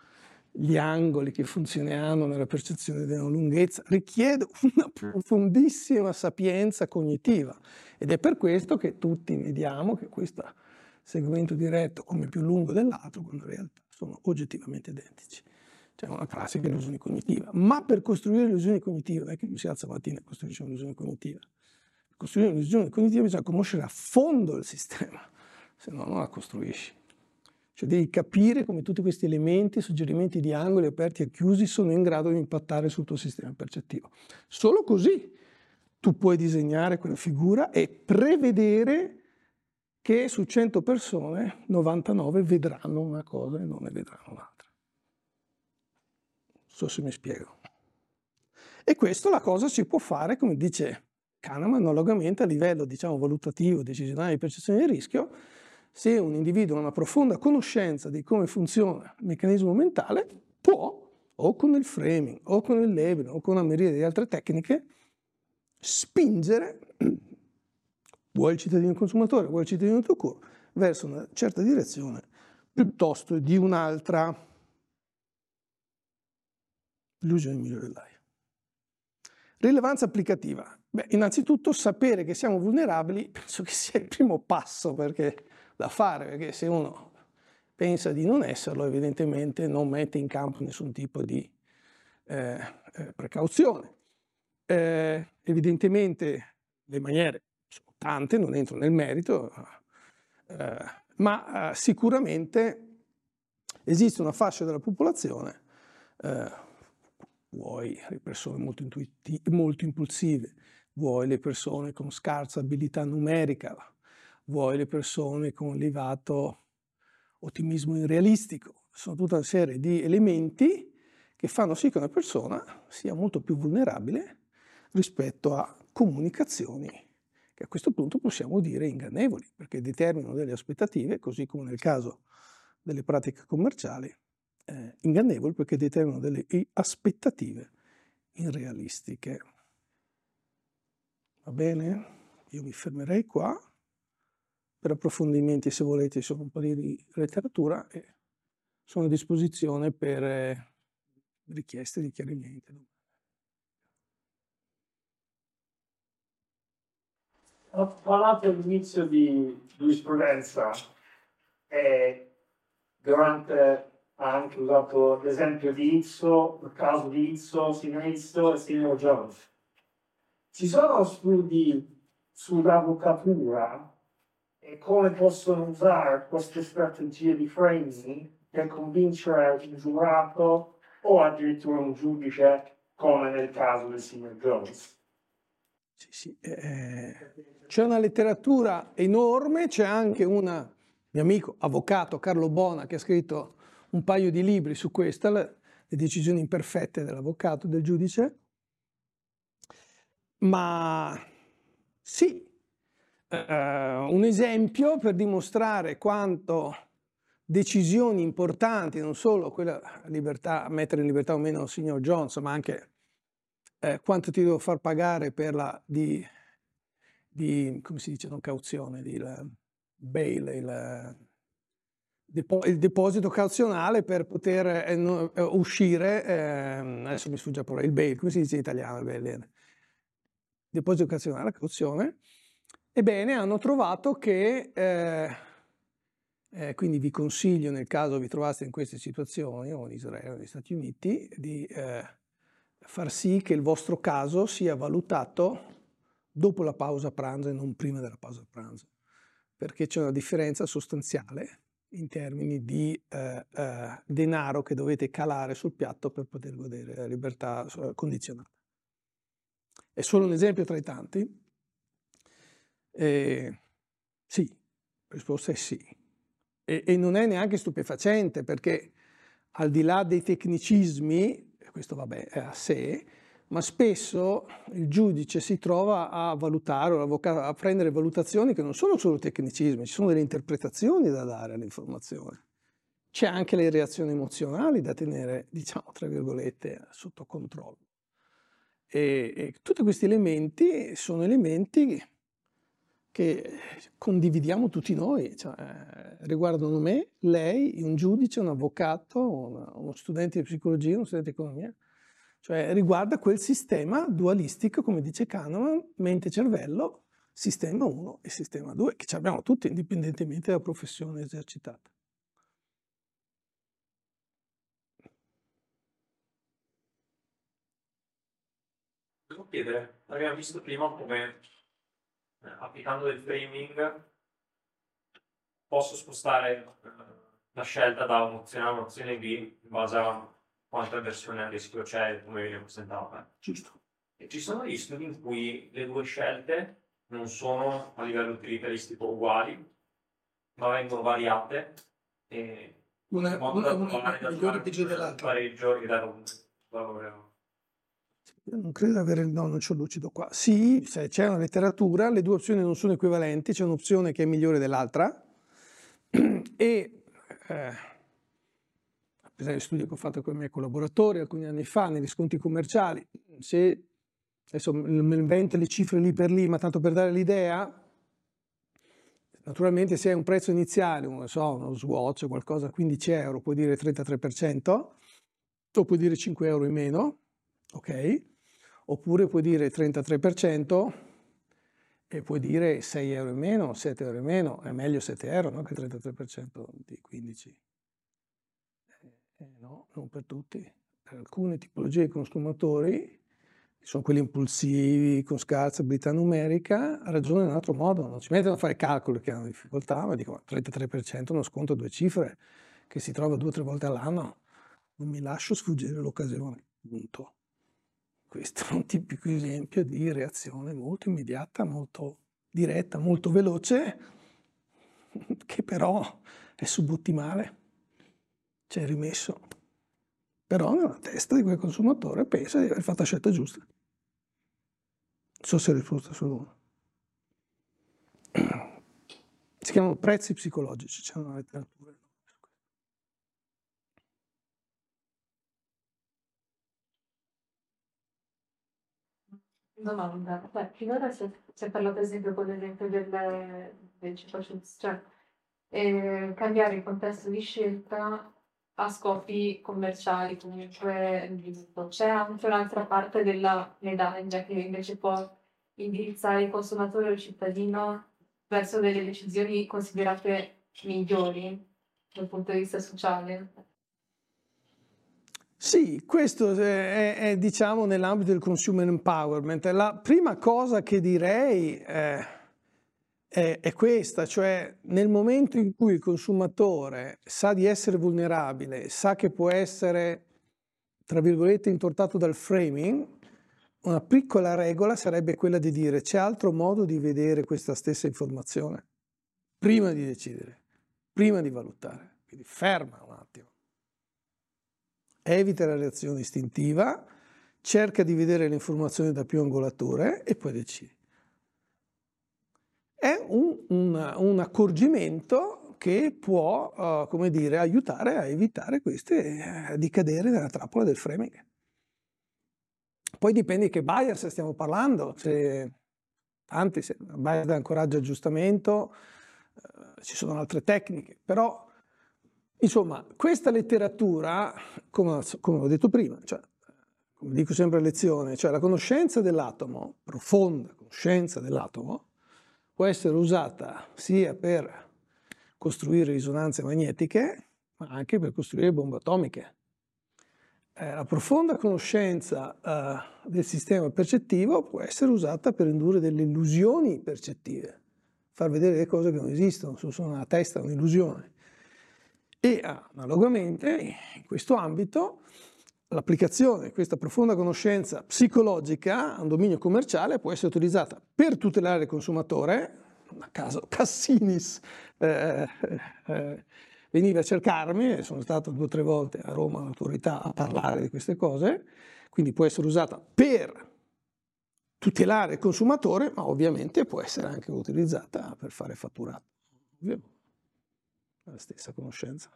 gli angoli che funzione hanno nella percezione della lunghezza, richiede una profondissima sapienza cognitiva ed è per questo che tutti vediamo che questo segmento diretto come più lungo dell'altro, quando in realtà sono oggettivamente identici. C'è una classica illusione cognitiva. Ma per costruire l'illusione cognitiva, non è che mi si alza mattina e costruisce un'illusione cognitiva. Per costruire un'illusione cognitiva bisogna conoscere a fondo il sistema, se no non la costruisci. Cioè devi capire come tutti questi elementi, suggerimenti di angoli aperti e chiusi sono in grado di impattare sul tuo sistema percettivo. Solo così tu puoi disegnare quella figura e prevedere che su 100 persone 99 vedranno una cosa e non ne vedranno un'altra. Non so se mi spiego. E questo la cosa si può fare, come dice Kahneman, analogamente a livello diciamo, valutativo, decisionale di percezione del rischio, se un individuo ha una profonda conoscenza di come funziona il meccanismo mentale, può, o con il framing, o con il labeling, o con una miriade di altre tecniche, spingere, vuoi il cittadino consumatore, vuoi il cittadino to verso una certa direzione piuttosto di un'altra illusione migliore dell'aia. Rilevanza applicativa. Beh, innanzitutto sapere che siamo vulnerabili penso che sia il primo passo perché da fare, perché se uno pensa di non esserlo, evidentemente non mette in campo nessun tipo di eh, eh, precauzione. Eh, evidentemente le maniere sono tante, non entro nel merito, eh, ma eh, sicuramente esiste una fascia della popolazione, eh, vuoi le persone molto, molto impulsive, vuoi le persone con scarsa abilità numerica, vuoi le persone con elevato ottimismo irrealistico. Sono tutta una serie di elementi che fanno sì che una persona sia molto più vulnerabile rispetto a comunicazioni che a questo punto possiamo dire ingannevoli, perché determinano delle aspettative, così come nel caso delle pratiche commerciali, eh, ingannevoli perché determinano delle aspettative irrealistiche. Va bene? Io mi fermerei qua per approfondimenti se volete insomma un po' di letteratura e sono a disposizione per eh, richieste di chiarimenti. Ho parlato all'inizio di giurisprudenza e durante ha anche usato l'esempio di Izzo, il caso di Izzo, signor Izzo e signor Jones. Ci sono studi sull'avvocatura e come possono usare queste strategie di framing per convincere il giurato o addirittura un giudice come nel caso del signor Jones. Sì, sì. Eh, c'è una letteratura enorme, c'è anche un mio amico avvocato Carlo Bona che ha scritto un paio di libri su questo, le, le decisioni imperfette dell'avvocato, del giudice. Ma sì, Uh, un esempio per dimostrare quanto decisioni importanti, non solo quella libertà, mettere in libertà o meno il signor Jones, ma anche eh, quanto ti devo far pagare per la di, di come si dice, non cauzione, di la, bail, il, il, deposito cauzionale per poter eh, no, eh, uscire, ehm, adesso mi sfugge la il bail, come si dice in italiano? Bail, deposito cauzionale, cauzione, Ebbene, hanno trovato che, eh, eh, quindi vi consiglio nel caso vi trovaste in queste situazioni, o in Israele o negli Stati Uniti, di eh, far sì che il vostro caso sia valutato dopo la pausa pranzo e non prima della pausa pranzo, perché c'è una differenza sostanziale in termini di eh, eh, denaro che dovete calare sul piatto per poter godere della libertà condizionata. È solo un esempio tra i tanti, eh, sì, la risposta è sì. E, e, non è neanche stupefacente perché al di là dei tecnicismi, questo vabbè è a sé, ma spesso il giudice si trova a valutare o a prendere valutazioni che non sono solo tecnicismi, ci sono delle interpretazioni da dare all'informazione. C'è anche le reazioni emozionali da tenere, diciamo, tra virgolette, sotto controllo. E, e tutti questi elementi sono elementi che condividiamo tutti noi, cioè, riguardano me, lei, un giudice, un avvocato, uno, uno studente di psicologia, uno studente di economia, cioè riguarda quel sistema dualistico, come dice Kahneman, mente-cervello, sistema 1 e sistema 2, che abbiamo tutti indipendentemente dalla professione esercitata. Devo chiedere, abbiamo visto prima come applicando del framing posso spostare eh, la scelta da un'opzione A a un'opzione B in base a quanta versione a rischio c'è come viene presentata. Giusto. E ci sono degli studi in cui le due scelte non sono a livello utilitaristico uguali, ma vengono variate e una, in modo una, da una, trovare una da migliore fare peggio un dell'altra. pareggio e dare un valore. Io non credo di avere no, non c'ho lucido qua. Sì, se c'è una letteratura, le due opzioni non sono equivalenti, c'è un'opzione che è migliore dell'altra e eh, per esempio studi che ho fatto con i miei collaboratori alcuni anni fa, negli sconti commerciali, se adesso mi invento le cifre lì per lì, ma tanto per dare l'idea, naturalmente se hai un prezzo iniziale, non so, uno swatch o qualcosa a 15 euro, puoi dire 33%, o puoi dire 5 euro in meno, ok? Oppure puoi dire 33% e puoi dire 6 euro in meno, 7 euro in meno, è meglio 7 euro no? che 33% di 15. Eh, no, non per tutti. Per alcune tipologie di consumatori, che sono quelli impulsivi, con scarsa abilità numerica, ragionano in un altro modo. Non ci mettono a fare calcoli che hanno difficoltà, ma dicono 33% uno sconto a due cifre che si trova due o tre volte all'anno. Non mi lascio sfuggire l'occasione. Punto. Questo è un tipico esempio di reazione molto immediata, molto diretta, molto veloce, che però è subottimale c'è rimesso. Però nella testa di quel consumatore pensa di aver fatto la scelta giusta. Non so se ho risposto solo uno. Si chiamano prezzi psicologici, c'è una letteratura. Domanda, Beh, finora si è, si è parlato ad esempio con l'esempio del, del cioè eh, cambiare il contesto di scelta a scopi commerciali comunque. C'è anche un'altra parte della medaglia che invece può indirizzare il consumatore o il cittadino verso delle decisioni considerate migliori dal punto di vista sociale. Sì, questo è, è, diciamo nell'ambito del consumer empowerment. La prima cosa che direi è, è, è, questa, cioè nel momento in cui il consumatore sa di essere vulnerabile, sa che può essere, tra virgolette, intortato dal framing, una piccola regola sarebbe quella di dire c'è altro modo di vedere questa stessa informazione prima di decidere, prima di valutare. Quindi ferma un attimo evita la reazione istintiva, cerca di vedere le informazioni da più angolature e poi decidi. È un, un, un accorgimento che può, uh, come dire, aiutare a evitare queste, uh, di cadere nella trappola del framing. Poi dipende di che bias stiamo parlando, se tanti, se bias da ancoraggio aggiustamento, uh, ci sono altre tecniche, però Insomma, questa letteratura, come, come ho detto prima, cioè, come dico sempre a lezione, cioè la conoscenza dell'atomo, profonda conoscenza dell'atomo, può essere usata sia per costruire risonanze magnetiche, ma anche per costruire bombe atomiche. Eh, la profonda conoscenza eh, del sistema percettivo può essere usata per indurre delle illusioni percettive, far vedere le cose che non esistono, sono nella testa un'illusione. E analogamente, in questo ambito, l'applicazione di questa profonda conoscenza psicologica a un dominio commerciale può essere utilizzata per tutelare il consumatore, a caso Cassinis eh, eh, veniva a cercarmi, sono stato due o tre volte a Roma all'autorità a parlare di queste cose, quindi può essere usata per tutelare il consumatore, ma ovviamente può essere anche utilizzata per fare fatturato. Ovviamente la stessa conoscenza.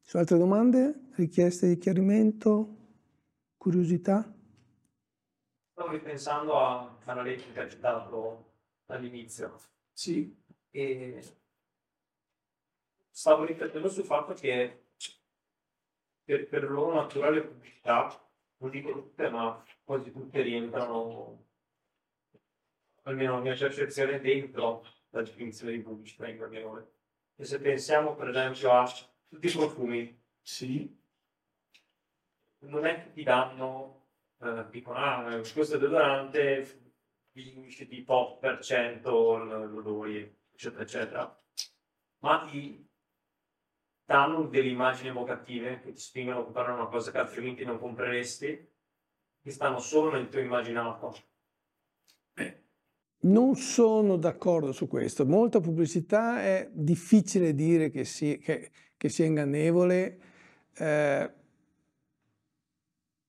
Ci sono altre domande? Richieste di chiarimento? Curiosità? Stavo ripensando a, alla legge che ha citato all'inizio. Sì. E stavo riflettendo sul fatto che per, per loro naturale pubblicità, non dico tutte, ma quasi tutte rientrano, almeno la mia percezione, dentro la definizione di pubblicità in qualche modo. E se pensiamo per esempio a tutti i profumi, Sì. non è che ti danno, eh, dicono, ah, questo deodorante diminuisce di tot per cento l'odore, eccetera, eccetera, ma ti danno delle immagini evocative che ti spingono a comprare una cosa che altrimenti non compreresti, che stanno solo nel tuo immaginato. Non sono d'accordo su questo. Molta pubblicità è difficile dire che, si- che- che sia ingannevole. eh,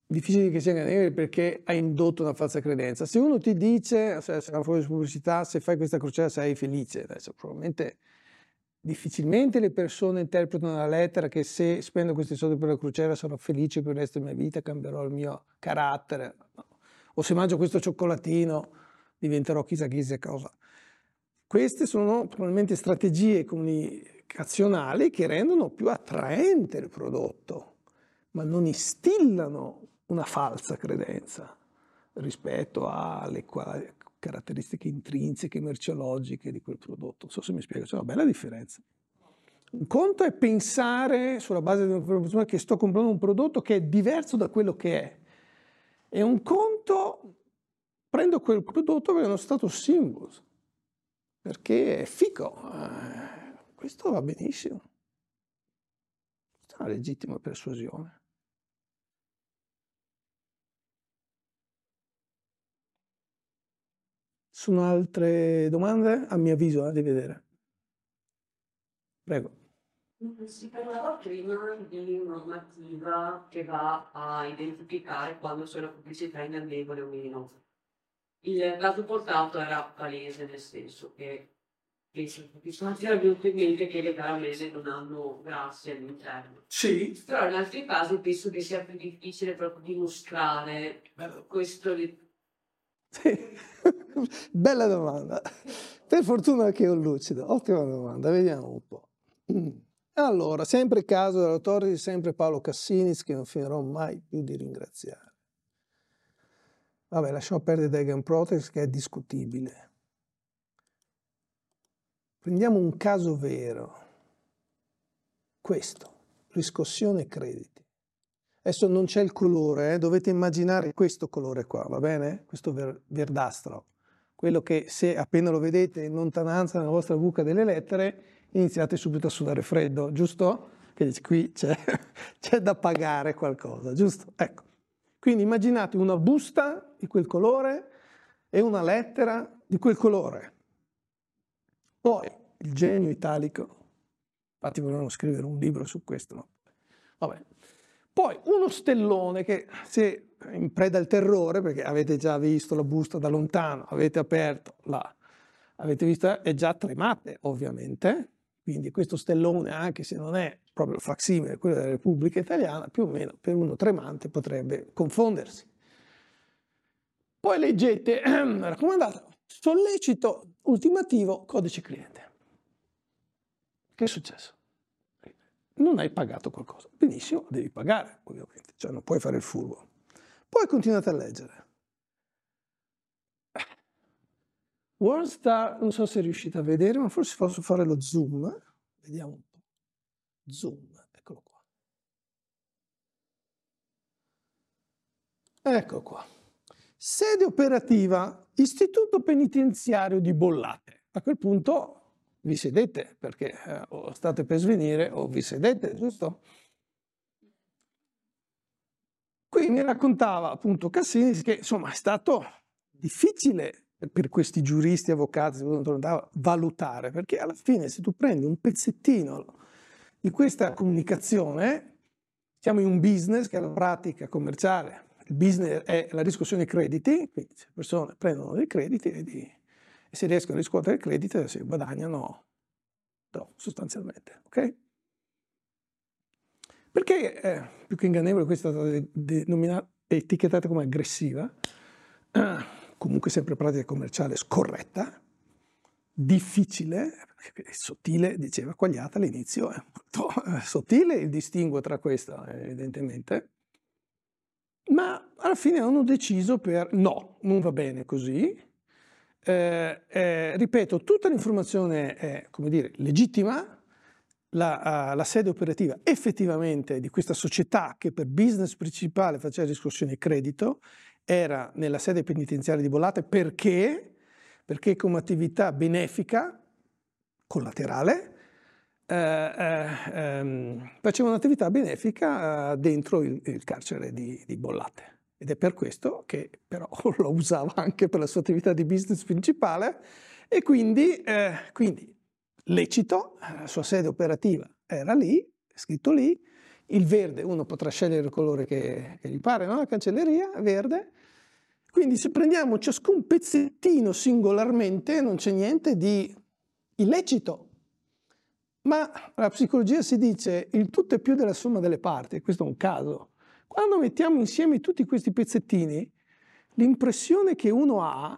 difficile che sia ingannevole perché ha indotto una falsa credenza. Se uno ti dice, se se pubblicità, se fai questa crociera sarai felice, adesso probabilmente difficilmente le persone interpretano la lettera che se spendo questi soldi per la crociera sarò felice per il resto della mia vita, cambierò il mio carattere. O se mangio questo cioccolatino diventerò chissà chissà cosa. Queste sono probabilmente strategie comunicazionali che rendono più attraente il prodotto, ma non instillano una falsa credenza rispetto alle qua- caratteristiche intrinseche, merceologiche di quel prodotto. Non so se mi spiego, c'è una bella differenza. Un conto è pensare sulla base di un'informazione che sto comprando un prodotto che è diverso da quello che è. E un conto prendo quel prodotto perché è uno status symbol, perché è fico. Eh, questo va benissimo. Questa è una legittima persuasione. Sono altre domande? A mio avviso, di vedere. Prego. Si parlava prima di normativa che va a identificare quando c'è una pubblicità ingannevole o meno. Il caso portato era palese, nel senso che penso che sono venuto in mente che le caramelle non hanno grassi all'interno. Sì. Però in altri casi penso che sia più difficile proprio dimostrare questo. di- Sì. Bella domanda. Per fortuna che ho lucido. Ottima domanda, vediamo un po'. Mm. Allora, sempre caso dell'autore di sempre Paolo Cassinis, che non finirò mai più di ringraziare. Vabbè, lasciamo perdere Dagan Protest, che è discutibile. Prendiamo un caso vero. Questo, riscossione crediti. Adesso non c'è il colore, eh, dovete immaginare questo colore qua, va bene? Questo ver- verdastro. Quello che se appena lo vedete in lontananza nella vostra buca delle lettere, iniziate subito a sudare freddo, giusto? Che qui c'è, da pagare qualcosa, giusto? Ecco. Quindi immaginate una busta di quel colore e una lettera di quel colore. Poi il genio italico, infatti volevamo scrivere un libro su questo, no? Vabbè. Poi uno stellone che se in preda al terrore, perché avete già visto la busta da lontano, avete aperto la, avete visto, è già tremate ovviamente, quindi questo stellone, anche se non è proprio il facsimile quello della Repubblica Italiana, più o meno per uno tremante potrebbe confondersi. Poi leggete, raccomandato, sollecito ultimativo codice cliente. Che è successo? Non hai pagato qualcosa. Benissimo, devi pagare, ovviamente, cioè non puoi fare il furbo. Poi continuate a leggere. Worldstar, non so se riuscite a vedere, ma forse posso fare lo zoom. Vediamo un po'. Zoom, eccolo qua. Ecco qua. Sede operativa, Istituto Penitenziario di Bollate. A quel punto vi sedete, perché eh, o state per svenire o vi sedete, giusto? Qui mi raccontava appunto Cassini che insomma è stato difficile per questi giuristi, avvocati, valutare, perché alla fine se tu prendi un pezzettino di questa comunicazione, siamo in un business che è la pratica commerciale, il business è la riscossione crediti, quindi le persone prendono dei crediti e, di, e se riescono a riscuotere il credito si guadagnano no, sostanzialmente, ok? Perché eh, più che ingannevole questa è stata etichettata come aggressiva, comunque sempre pratica commerciale scorretta, difficile, sottile, diceva Quagliata all'inizio, è molto eh, sottile il distinguo tra questo, evidentemente, ma alla fine hanno deciso per no, non va bene così. Eh, eh, ripeto, tutta l'informazione è, dire, legittima, la, uh, la, sede operativa effettivamente di questa società che per business principale faceva riscossione di credito era nella sede penitenziaria di Bollate. Perché, perché come attività benefica, collaterale, eh, eh, ehm, faceva un'attività benefica eh, dentro il, il carcere di, di, Bollate. Ed è per questo che però lo usava anche per la sua attività di business principale e quindi, eh, quindi lecito, la sua sede operativa era lì, scritto lì, il verde, uno potrà scegliere il colore che, che gli pare, no? la cancelleria, verde, quindi se prendiamo ciascun pezzettino singolarmente non c'è niente di illecito, ma la psicologia si dice il tutto è più della somma delle parti, questo è un caso. Quando mettiamo insieme tutti questi pezzettini, l'impressione che uno ha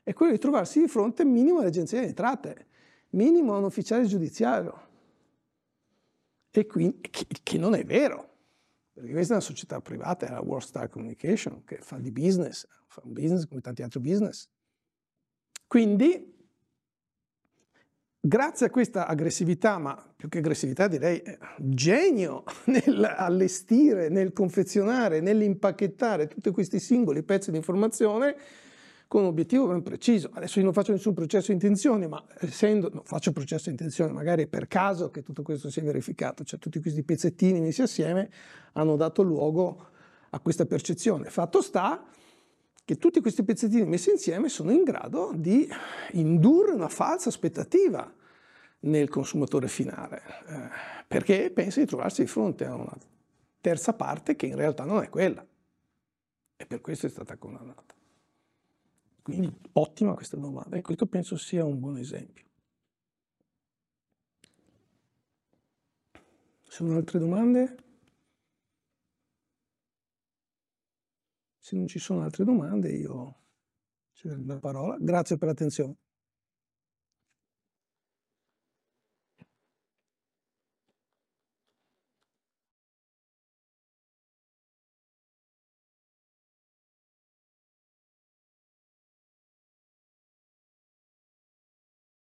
è quella di trovarsi di fronte minimo all'agenzia delle entrate, minimo a un ufficiale giudiziario. E quindi, che, che non è vero, perché questa è una società privata, è la World Star Communication, che fa di business, fa un business come tanti altri business. Quindi grazie a questa aggressività, ma più che aggressività direi eh, genio nell'allestire, nel confezionare, nell'impacchettare tutti questi singoli pezzi di informazione con un obiettivo ben preciso. Adesso io non faccio nessun processo di intenzione, ma essendo, non faccio processo di intenzione, magari per caso che tutto questo sia verificato, cioè tutti questi pezzettini messi assieme hanno dato luogo a questa percezione. Fatto sta che tutti questi pezzettini messi insieme sono in grado di indurre una falsa aspettativa nel consumatore finale, eh, perché pensa di trovarsi di fronte a una terza parte che in realtà non è quella. E per questo è stata condannata. Quindi ottima questa domanda e questo penso sia un buon esempio. Sono altre domande? Se non ci sono altre domande io cedo la parola. Grazie per l'attenzione.